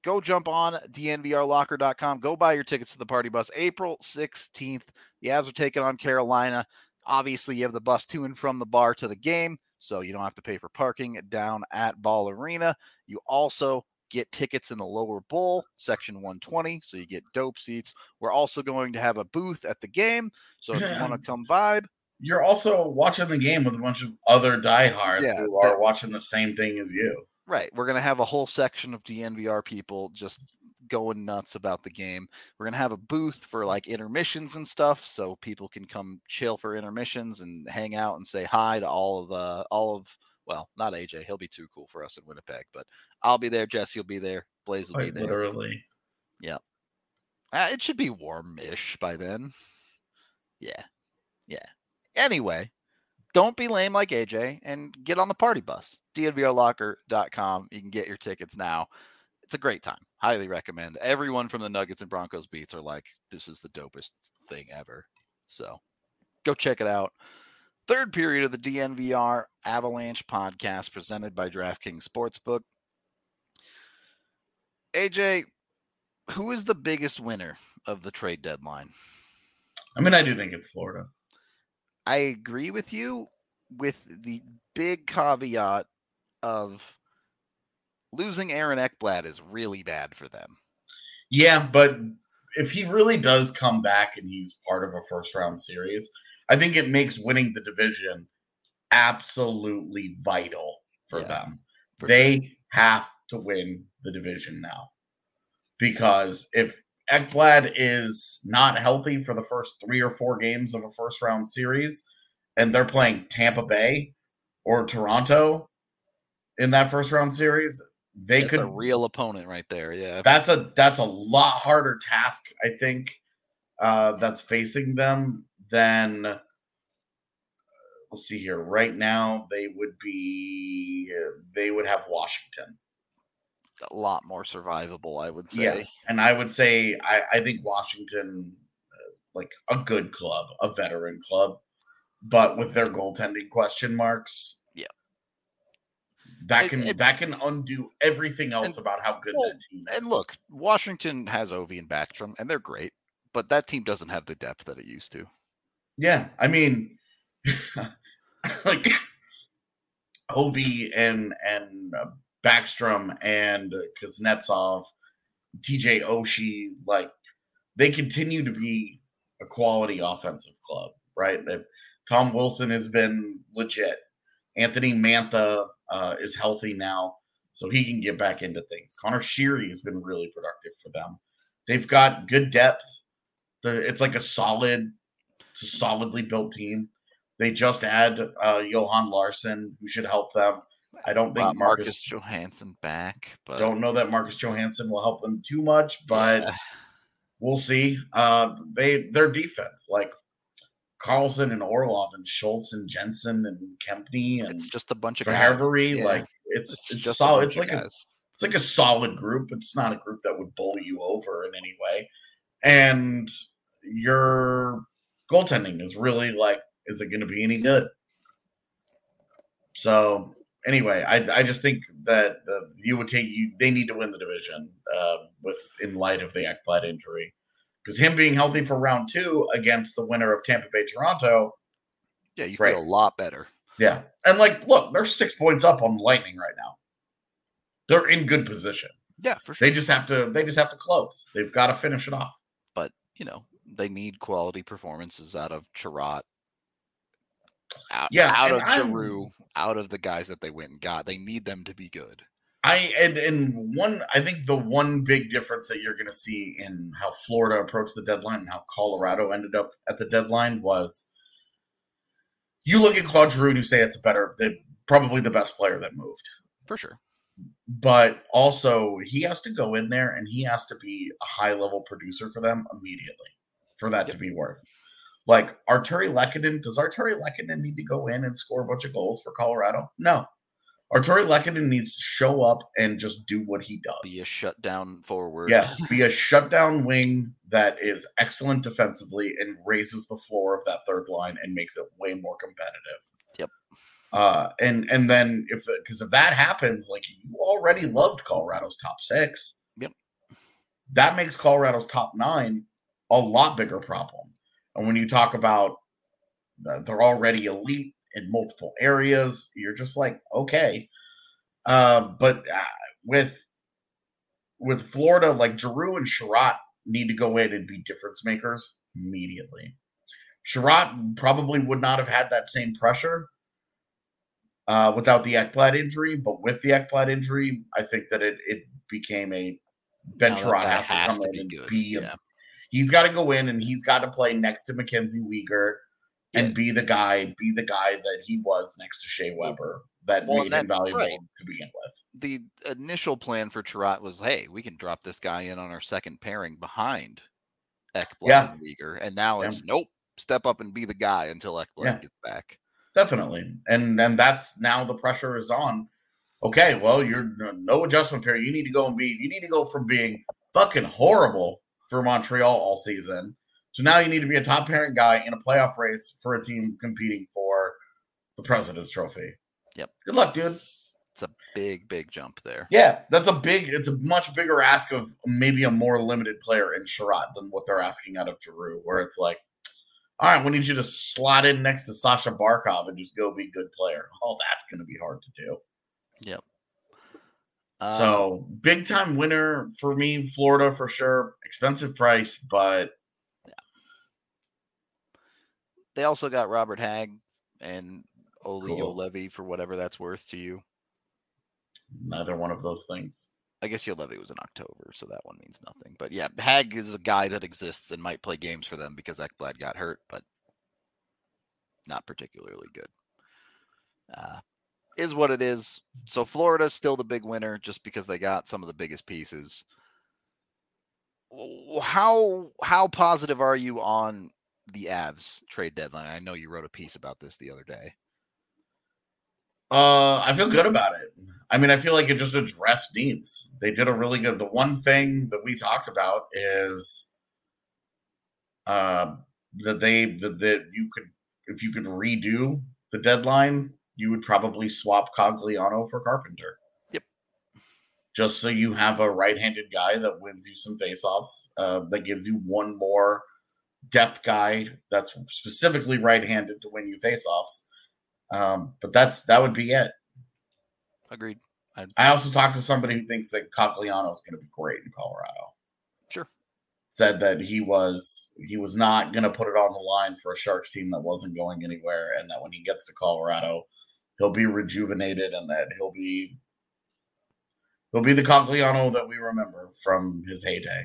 go jump on dnvrlocker.com. Go buy your tickets to the party bus April 16th. The Avs are taking on Carolina. Obviously, you have the bus to and from the bar to the game, so you don't have to pay for parking down at Ball Arena. You also get tickets in the lower bowl, section 120, so you get dope seats. We're also going to have a booth at the game, so if you want to come vibe, you're also watching the game with a bunch of other diehards Yeah, who are that- watching the same thing as you. Right. We're going to have a whole section of DNVR people just going nuts about the game. We're going to have a booth for like intermissions and stuff so people can come chill for intermissions and hang out and say hi to all of uh all of well, not AJ, he'll be too cool for us in Winnipeg, but I'll be there, Jesse will be there, Blaze will be there. literally. Uh, it should be warm-ish by then. Yeah. Yeah. Anyway, don't be lame like AJ and get on the party bus. DNVRlocker.com. You can get your tickets now. It's a great time. Highly recommend. Everyone from the Nuggets and Broncos beats are like, this is the dopest thing ever. So go check it out. Third period of the DNVR Avalanche podcast presented by DraftKings Sportsbook. AJ, who is the biggest winner of the trade deadline? I mean, I do think it's Florida. I agree with you with the big caveat of losing Aaron Ekblad is really bad for them. Yeah, but if he really does come back and he's part of a first round series, I think it makes winning the division absolutely vital for Yeah, them. for they have to win the division now. Because if Ekblad is not healthy for the first three or four games of a first round series, and they're playing Tampa Bay or Toronto in that first round series, they That's could a real opponent right there. Yeah. that's a that's a lot harder task, I think, uh, that's facing them than let's see here. Right now, they would be they would have Washington. A lot more survivable, I would say. Yeah, and I would say I, I think Washington, uh, like a good club, a veteran club, but with their goaltending question marks, Yeah. that can it- that can undo everything else And- about how good well, that team is. And look, Washington has Ovi and Backstrom, and they're great, but that team doesn't have the depth that it used to. Yeah, I mean, like Ovi and and uh, Backstrom and Kuznetsov, TJ Oshie, like they continue to be a quality offensive club, right? That Tom Wilson has been legit. Anthony Mantha uh, is healthy now, so he can get back into things. Connor Sheary has been really productive for them. They've got good depth. It's like a solid it's a solidly built team. They just add uh, Johan Larsson, who should help them. I don't think Marcus. Marcus Johansson back, but don't know that Marcus Johansson will help them too much, but yeah, we'll see. Uh, they their defense, like Carlson and Orlov and Schultz and Jensen and Kempny and it's just a bunch of. Yeah, like it's it's, it's, just solid. It's like a it's like a solid group. It's not a group that would bowl you over in any way. And your goaltending is really like, is it going to be any good? So anyway, I I just think that uh, you would take you. They need to win the division uh, with in light of the Ekblad injury, because him being healthy for round two against the winner of Tampa Bay Toronto. Yeah, you right. feel a lot better. Yeah, and like, look, they're six points up on Lightning right now. They're in good position. Yeah, for sure. They just have to they just have to close. They've got to finish it off. but you know, they need quality performances out of Chiarot. Out, Yeah, out of I'm- Giroux, out of the guys that they went and got. They need them to be good. I and and one I think the one big difference that you're going to see in how Florida approached the deadline and how Colorado ended up at the deadline was you look at Claude Giroux and you say it's a better the probably the best player that moved. For sure. But also he has to go in there and he has to be a high level producer for them immediately for that to be worth. Like Artturi Lehkonen, does Artturi Lehkonen need to go in and score a bunch of goals for Colorado? No. Artturi Lehkonen needs to show up and just do what he does. Be a shutdown forward. Yeah, be a shutdown wing that is excellent defensively and raises the floor of that third line and makes it way more competitive. Yep. Uh, and and then if because if that happens, like you already loved Colorado's top six. Yep. That makes Colorado's top nine a lot bigger problem. And when you talk about uh, they're already elite in multiple areas, you're just like okay. Uh, but uh, with with Florida, like Giroux and Chiarot need to go in and be difference makers immediately. Chiarot probably would not have had that same pressure uh, without the Ekblad injury, but with the Ekblad injury, I think that it it became a Ben Now that Chiarot has, has to to come be in and good, be. a- yeah. He's got to go in and he's got to play next to Mackenzie Weegar and Yeah. be the guy, be the guy that he was next to Shea Weber that well, made that- him valuable right. to begin with. The initial plan for Chiarot was, hey, we can drop this guy in on our second pairing behind Ekblad Yeah. and Weegar. And now Yeah. it's nope, step up and be the guy until Ekblad Yeah. gets back. Definitely. And and that's now the pressure is on. Okay, well, you're no adjustment period. You need to go and be you need to go from being fucking horrible for Montreal all season. So now you need to be a top pairing guy in a playoff race for a team competing for the President's Trophy. Yep. Good luck, dude. It's a big, big jump there. Yeah, that's a big it's a much bigger ask of maybe a more limited player in Chiarot than what they're asking out of Giroux, where it's like, all right, we need you to slot in next to Sasha Barkov and just go be a good player. Oh, that's gonna be hard to do. Yep. Uh, So big time winner for me, Florida for sure. Expensive price, but yeah. they also got Robert Hagg and Oli Cool. Levy for whatever that's worth to you. neither one of those things. I guess Levy was in October, so that one means nothing. But yeah, Hagg is a guy that exists and might play games for them because Ekblad got hurt, but not particularly good. Uh, is what it is. So Florida's still the big winner just because they got some of the biggest pieces. How how positive are you on the Avs trade deadline? I know you wrote a piece about this the other day. Uh, I feel good about it. I mean, I feel like it just addressed needs. They did a really good. The one thing that we talked about is uh, that they that, that you could if you could redo the deadline, you would probably swap Cogliano for Carpenter. Just so you have a right-handed guy that wins you some faceoffs, uh, that gives you one more depth guy that's specifically right-handed to win you faceoffs. Um, but that's that would be it. Agreed. I also talked to somebody who thinks that Cogliano is going to be great in Colorado. Sure. Said that he was he was not going to put it on the line for a Sharks team that wasn't going anywhere, and that when he gets to Colorado, he'll be rejuvenated, and that he'll be he'll be the Cogliano that we remember from his heyday.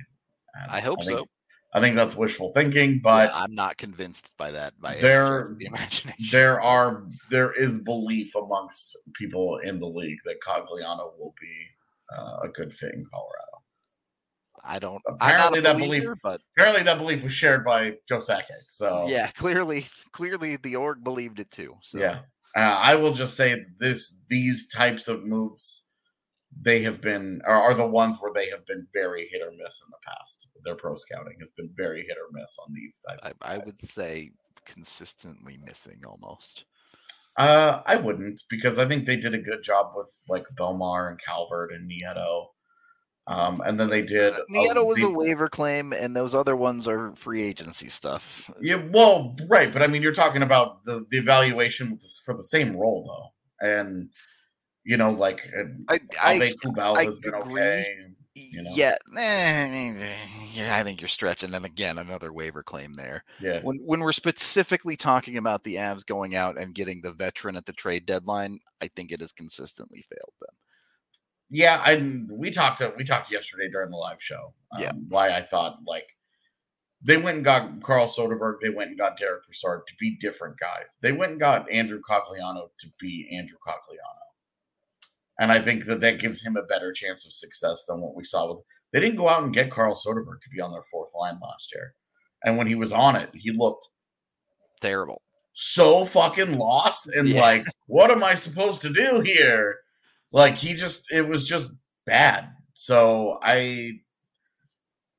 And I hope think, so. I think that's wishful thinking, but Yeah, I'm not convinced by that by there- the imagination. there are there is belief amongst people in the league that Cogliano will be uh, a good fit in Colorado. I don't. Apparently that a belief- but Apparently, that belief was shared by Joe Sakic. So yeah, clearly, clearly the org believed it too. So yeah. Uh, I will just say this: these types of moves, they have been are, are the ones where they have been very hit or miss in the past. Their pro scouting has been very hit or miss on these types. I, I would say consistently missing almost. Uh, I wouldn't because I think they did a good job with like Bellemare and Calvert and Nieto. Um, and then they did. Uh, Nieto was the- a waiver claim, and those other ones are free agency stuff. Yeah, well, right, but I mean, you're talking about the the evaluation for the same role though, and you know, like uh, I, I, I has been agree. okay. you know? yeah, eh, yeah, I think you're stretching. And again, another waiver claim there. Yeah, When when we're specifically talking about the Avs going out and getting the veteran at the trade deadline, I think it has consistently failed them. yeah. I we talked we talked yesterday during the live show. Um, Yeah. why I thought like they went and got Carl Soderberg, they went and got Derick Brassard to be different guys. They went and got Andrew Cogliano to be Andrew Cogliano, and I think that that gives him a better chance of success than what we saw with. They didn't go out and get Carl Soderberg to be on their fourth line last year, and when he was on it, he looked Terrible. so fucking lost and Yeah. like, what am I supposed to do here? Like he just it was just bad. So I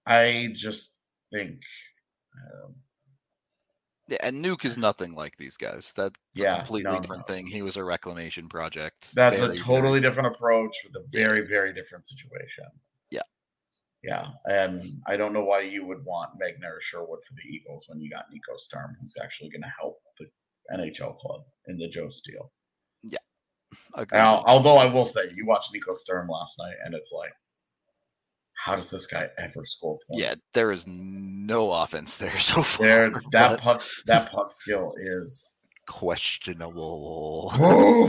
I just think um, Yeah, and Nuke is nothing like these guys. That's Yeah, a completely no, different no. thing. He was a reclamation project. that's Very, a very- totally different approach with a Yeah. very, very different situation. Yeah. Yeah. And I don't know why you would want Magner or Sherwood for the Eagles when you got Nico Sturm, who's actually gonna help the NHL club in the Joe Steele. agreed. Now, although I will say, you watched Nico Sturm last night, and it's like, how does this guy ever score points? Yeah, there is no offense there so far. there that puck that puck skill is questionable.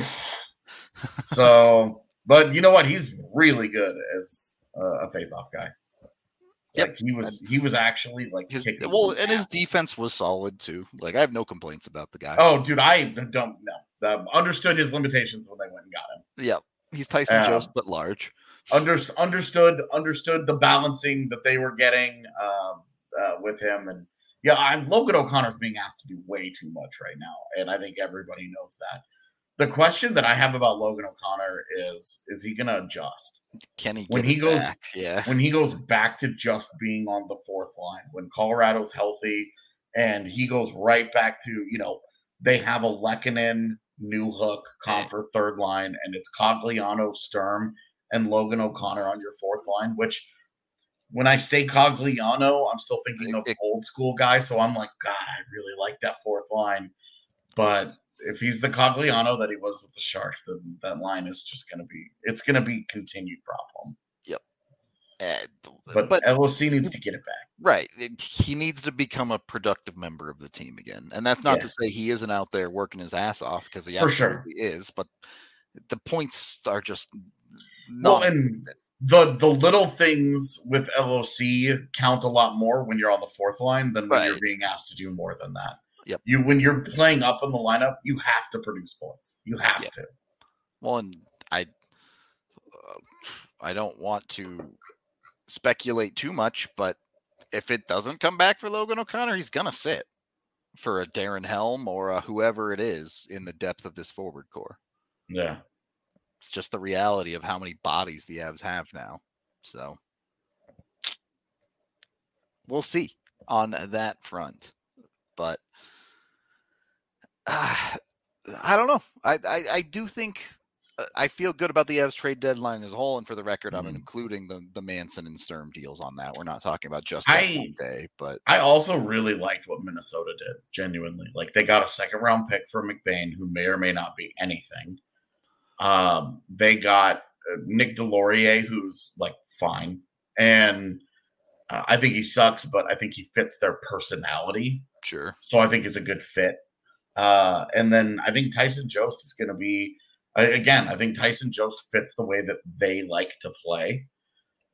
so. But you know what? He's really good as uh, a face-off guy. Yep. Like he was, he was actually like His well, and his defense was solid too. Like I have no complaints about the guy. Oh, dude, I don't know. Um, understood his limitations when they went and got him. yeah, he's Tyson Um, Jost but large. Under, understood understood the balancing that they were getting um, uh, with him, and yeah, I'm Logan O'Connor's being asked to do way too much right now, and I think everybody knows that. The question that I have about Logan O'Connor is: Is he going to adjust Can he when get he goes- back? Yeah, when he goes back to just being on the fourth line? When Colorado's healthy and he goes right back to you know they have a Lehkonen, New Hook, Compher third line, and it's Cogliano, Sturm, and Logan O'Connor on your fourth line. Which, when I say Cogliano, I'm still thinking of old school guy. So I'm like, God, I really like that fourth line. But if he's the Cogliano that he was with the Sharks, then that line is just going to be it's going to be continued problem. Eh, But, but LOC needs to get it back. right, he needs to become a productive member of the team again. And that's not Yeah. to say he isn't out there working his ass off because he For sure. absolutely is. But the points are just Well, and the the little things with LOC count a lot more when you're on the fourth line than when you're being asked to do more than that. Yep. You when you're playing up in the lineup, you have to produce points. You have Yeah. to. Well, and I, uh, I don't want to speculate too much, but if it doesn't come back for Logan O'Connor, he's gonna sit for a Darren Helm or a whoever it is in the depth of this forward core. Yeah. It's just the reality of how many bodies the Avs have now. So we'll see on that front. But uh, I don't know. I, I, I do think uh, I feel good about the Avs trade deadline as a whole. And for the record, I'm Mhm. including the the Manson and Sturm deals on that. We're not talking about just I- one day, but I also really liked what Minnesota did, genuinely. Like they got a second round pick for McBain, who may or may not be anything. Um, they got uh, Nick Deslauriers, who's like fine, and uh, I think he sucks, but I think he fits their personality. sure. So I think it's a good fit. Uh, and then I think Tyson Jost is going to be again. I think Tyson Jost fits the way that they like to play,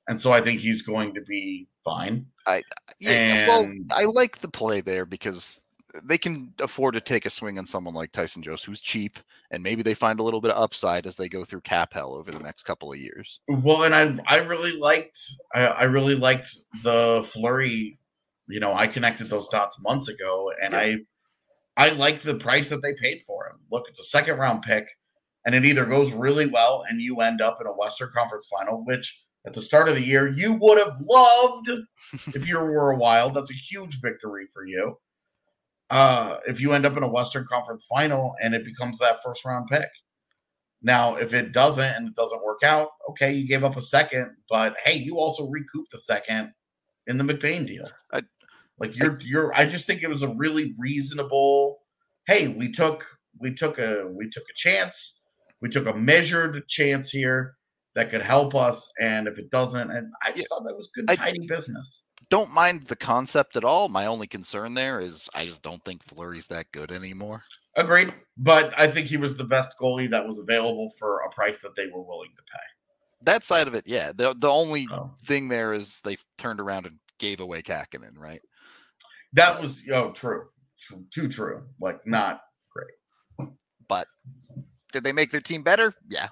and so I think he's going to be fine. I yeah, well, I like the play there because they can afford to take a swing on someone like Tyson Jones, who's cheap, and maybe they find a little bit of upside as they go through cap hell over the next couple of years. Well, and I I really liked I, I really liked the Fleury. You know, I connected those dots months ago, and Yeah. I I like the price that they paid for him. Look, it's a second round pick, and it either goes really well and you end up in a Western Conference final, which at the start of the year you would have loved if you were a Wild. That's a huge victory for you. Uh, if you end up in a Western Conference final and it becomes that first round pick. Now, if it doesn't and it doesn't work out, okay, you gave up a second, but hey, you also recouped the second in the McBain deal. I- like you're you're I just think it was a really reasonable hey, we took we took a we took a chance. We took a measured chance here that could help us. And if it doesn't, and I just Yeah. thought that was good, I- tidy business. Don't mind the concept at all. My only concern there is I just don't think Fleury's that good anymore. Agreed. But I think he was the best goalie that was available for a price that they were willing to pay. That side of it, yeah. The the only So thing there is they turned around and gave away Kähkönen, right? that was oh true. True too true. Like not great, But did they make their team better? Yeah.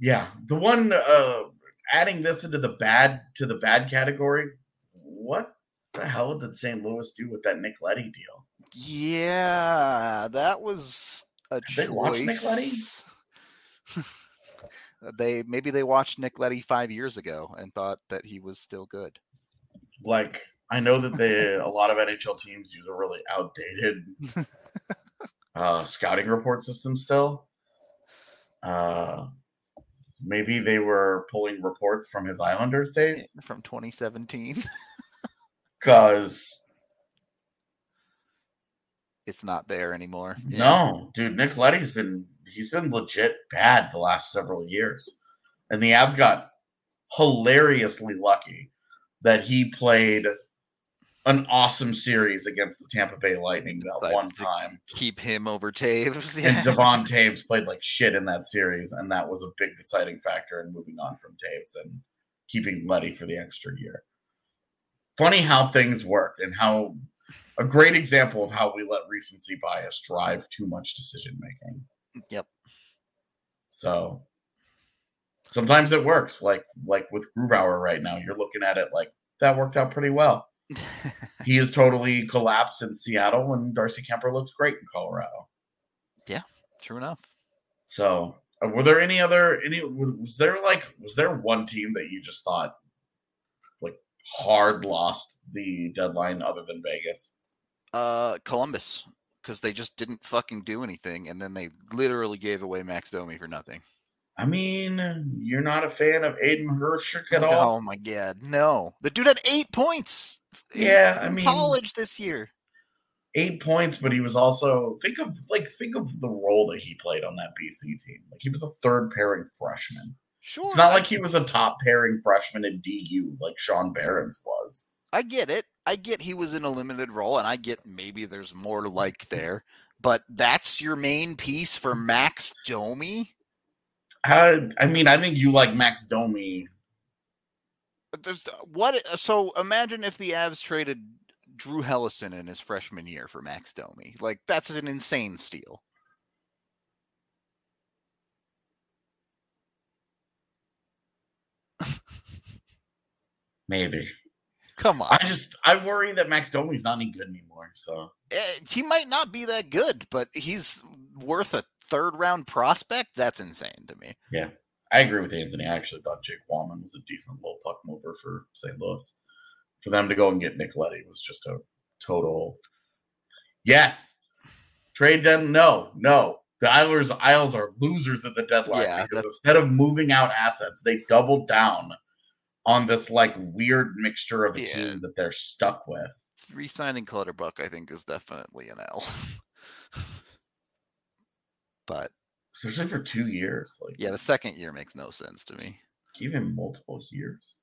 yeah. The one uh adding this into the bad to the bad category, what the hell did St. Louis do with that Nick Leddy deal? Yeah, that was a they watched Nick choice. they maybe they watched Nick Leddy five years ago and thought that he was still good. Like I know that they a lot of NHL teams use a really outdated uh scouting report system still. Uh maybe they were pulling reports from his Islanders days from 2017. Because it's not there anymore. Yeah. no, dude, Nick Leddy's been he's been legit bad the last several years. And the Avs got hilariously lucky that he played an awesome series against the Tampa Bay Lightning that Like, one time. keep him over Toews. And Devon Toews played like shit in that series, and that was a big deciding factor in moving on from Toews and keeping Leddy for the extra year. Funny how things work and how a great example of how we let recency bias drive too much decision making. Yep. So sometimes it works, like like with Grubauer right now. You're looking at it like that worked out pretty well. He is totally collapsed in Seattle, and Darcy Kuemper looks great in Colorado. Yeah, true enough. So, uh, were there any other any? Was there like was there one team that you just thought hard lost the deadline other than Vegas? Uh, Columbus, because they just didn't fucking do anything, and then they literally gave away Max Domi for nothing. I mean, you're not a fan of Aidan Hreschuk at all. Oh my god, no! The dude had eight points. in- Yeah, I mean- college this year. Eight points, but he was also think of like think of the role that he played on that BC team. Like he was a third pairing freshman. Sure, It's not I- like he was a top pairing freshman in DU like Sean Behrens was. I get it. I get he was in a limited role, and I get maybe there's more to like there. But that's your main piece for Max Domi. I, I mean, I think you like Max Domi. There's what? So imagine if the Avs traded Drew Helleson in his freshman year for Max Domi. Like that's an insane steal. Maybe. Come on. I just I worry that Max Domi's not any good anymore. So Eh, he might not be that good, but he's worth a third round prospect. That's insane to me. Yeah, I agree with Anthony. I actually thought Jake Walman was a decent little puck mover for St. Louis. For them to go and get Nick Leddy was just a total yes. Trade done. No, no. The Islanders Isles are losers at the deadline Yeah, because that's- instead of moving out assets, they doubled down on this like weird mixture of a Yeah. team that they're stuck with. Re-signing Clutterbuck, I think, is definitely an L. but Especially for two years. Like yeah, the second year makes no sense to me. Even multiple years.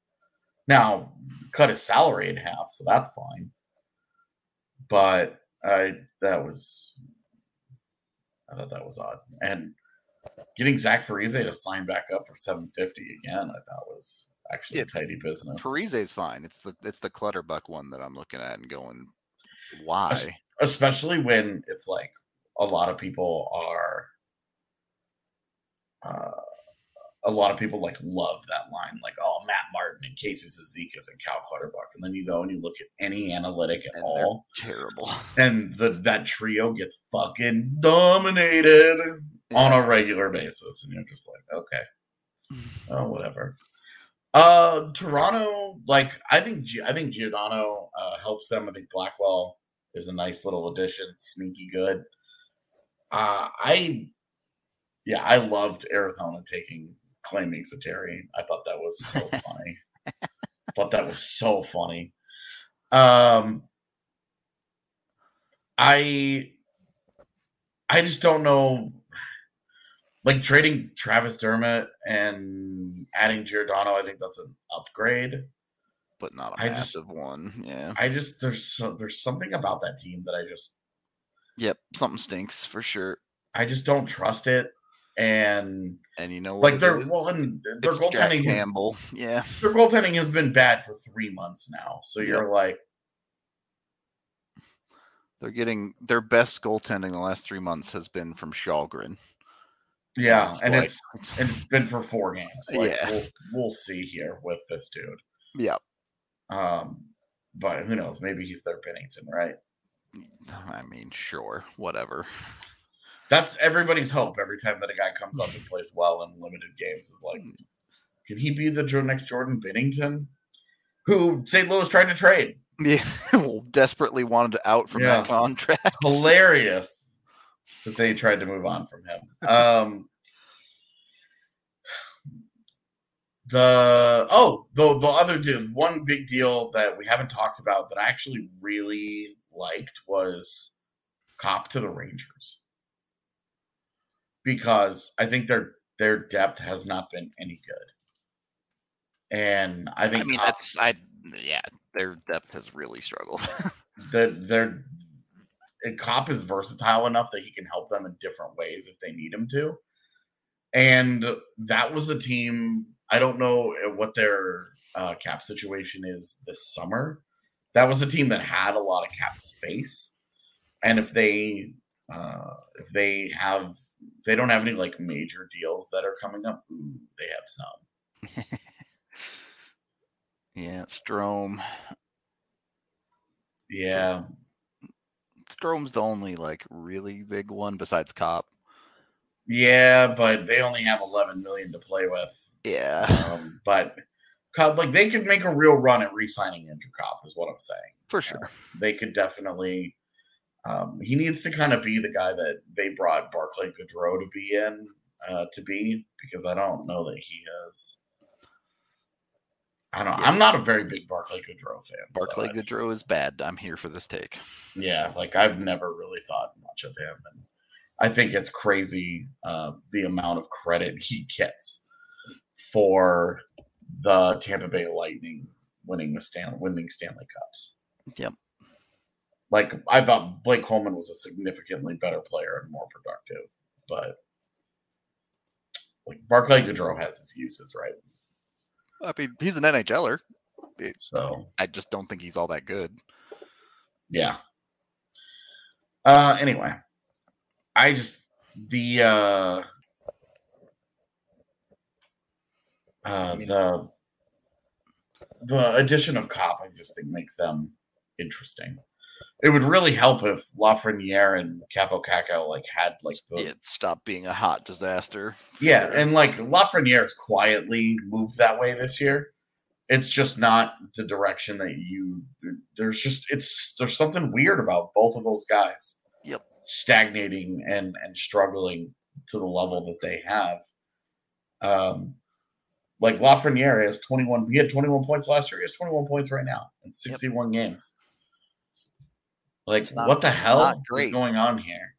Now, cut his salary in half, so that's fine. But I that was I thought that was odd. And getting Zach Parise to sign back up for 750 again, I thought was actually Yeah, tidy business. Parise's fine. It's the it's the Clutterbuck one that I'm looking at and going, why? Especially when it's like a lot of people are uh, a lot of people like love that line, like oh Matt Martin and Casey Cizikas and Cal Clutterbuck, and then you go and you look at any analytic at And all, Terrible. and the that trio gets fucking dominated on a regular basis, and you're just like, okay, oh whatever. Uh, Toronto, like I think I think Giordano uh, helps them. I think Blackwell is a nice little addition, sneaky good. Uh, I, yeah, I loved Arizona taking claiming Sateri. I thought that was so funny. thought that was so funny. Um, I, I just don't know. Like trading Travis Dermott and adding Giordano, I think that's an upgrade. but not a I just- massive one. Yeah. I just there's so, there's something about that team that I just Yep. Something stinks for sure. I just don't trust it. And And you know what? like their well, and their It's goaltending, Campbell. Yeah. their goaltending has been bad for three months now. So you're like, They're getting their best goaltending the last three months has been from Kallgren. Yeah, it's and like- it's it's been for four games. Like, Yeah. we'll, we'll see here with this dude. Yep. Um, but who knows? Maybe he's their Binnington, right? I mean, sure, whatever. That's everybody's hope every time that a guy comes up and plays well in limited games is like, can he be the next Jordan Binnington? Who St. Louis tried to trade. Yeah, well, desperately wanted to out from that contract. Hilarious that they tried to move on from him. Um the oh the the other dude, one big deal that we haven't talked about that I actually really liked was Copp to the Rangers. Because I think their their depth has not been any good. And I think I mean, Copp- that's I yeah, their depth has really struggled. that they're and Copp is versatile enough that he can help them in different ways if they need him to. And that was a team. I don't know uh, what their uh, cap situation is this summer. That was a team that had a lot of cap space, and if they uh, if they have they don't have any like major deals that are coming up, ooh, they have some. yeah, Strome. Yeah, Strome's the only like really big one besides Copp. yeah, but they only have eleven million to play with. Yeah, Um, but Copp, like they could make a real run at re-signing Andrew Copp, is what I'm saying. for sure. They could definitely. Um, he needs to kind of be the guy that they brought Barclay Goodrow to be in uh, to be because I don't know that he is. I don't. Yeah. I'm not a very big Barclay Goodrow fan. Barclay I- Goodrow is bad. I'm here for this take. Yeah, like I've never really thought much of him, and I think it's crazy uh, the amount of credit he gets for the Tampa Bay Lightning winning the Stan- winning Stanley Cups. Yep. Like I thought Blake Coleman was a significantly better player and more productive, but like Barclay Goodrow has his uses, right? I mean, he's an NHLer. So I just don't think he's all that good. yeah. Uh anyway. I just the uh uh the the addition of Copp, I just think makes them interesting. It would really help if Lafreniere and Kaapo Kakko like had like the Yeah, stop being a hot disaster. yeah, and like Lafreniere's quietly moved that way this year. It's just not the direction that you. There's just it's there's something weird about both of those guys. Yep. Stagnating and and struggling to the level that they have. Um, like Lafreniere has 21. He had 21 points last year. He has 21 points right now in 61 games. Like, not- what the hell is going on here?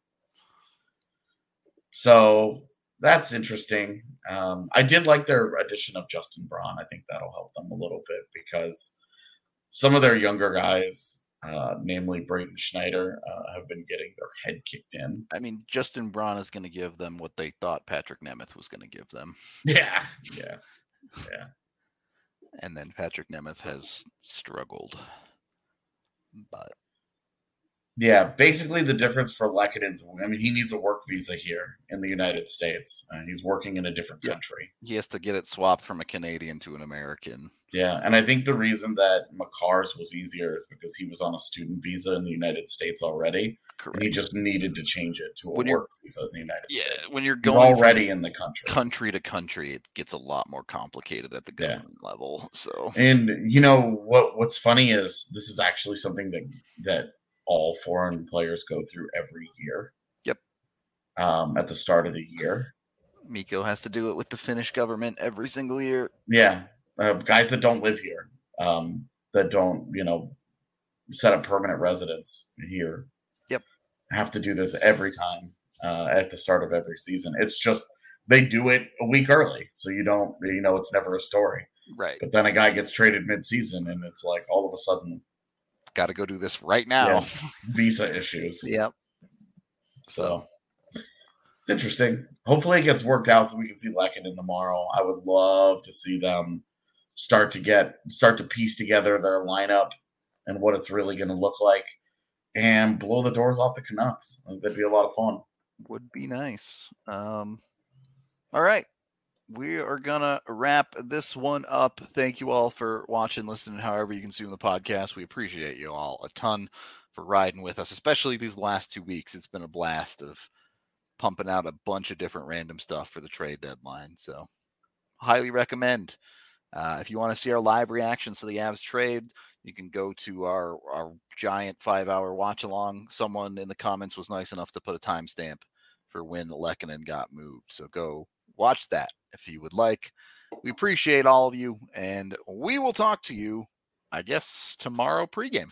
So that's interesting. Um, I did like their addition of Justin Braun. I think that'll help them a little bit because some of their younger guys, uh, namely Braden Schneider, uh, have been getting their head kicked in. I mean, Justin Braun is going to give them what they thought Patrik Nemeth was going to give them. Yeah, yeah, yeah. And then Patrik Nemeth has struggled. But Yeah, basically the difference for Lehkonen's, I mean, he needs a work visa here in the United States. Uh, he's working in a different Yeah. country. he has to get it swapped from a Canadian to an American. Yeah, and I think the reason that Makar's was easier is because he was on a student visa in the United States already, and he just needed to change it to a When work visa in the United Yeah, States. Yeah, when you're going from already in the country. country to country, it gets a lot more complicated at the Yeah. government level. So And you know what? What's funny is this is actually something that that all foreign players go through every year. Yep. Um, at the start of the year, Mikko has to do it with the Finnish government every single year. Yeah, uh, guys that don't live here, um, that don't, you know, set up permanent residence here. Yep. have to do this every time uh, at the start of every season. It's just they do it a week early, so you don't, you know, it's never a story. Right. But then a guy gets traded mid-season, and it's like all of a sudden Got to go do this right now. visa issues. Yep. So it's interesting. Hopefully it gets worked out so we can see Lehkonen tomorrow. I would love to see them start to get start to piece together their lineup and what it's really going to look like and blow the doors off the Canucks. I think that'd be a lot of fun. would be nice. Um, all right. We are to wrap this one up. Thank you all for watching, listening, however you consume the podcast. We appreciate you all a ton for riding with us, especially these last two weeks. It's been a blast of pumping out a bunch of different random stuff for the trade deadline. So, highly recommend. Uh, if you want to see our live reactions to the Avs trade, you can go to our, our giant five hour watch along. Someone in the comments was nice enough to put a timestamp for when Lehkonen got moved. So go watch that if you would like. We appreciate all of you, and we will talk to you, I guess, tomorrow pregame.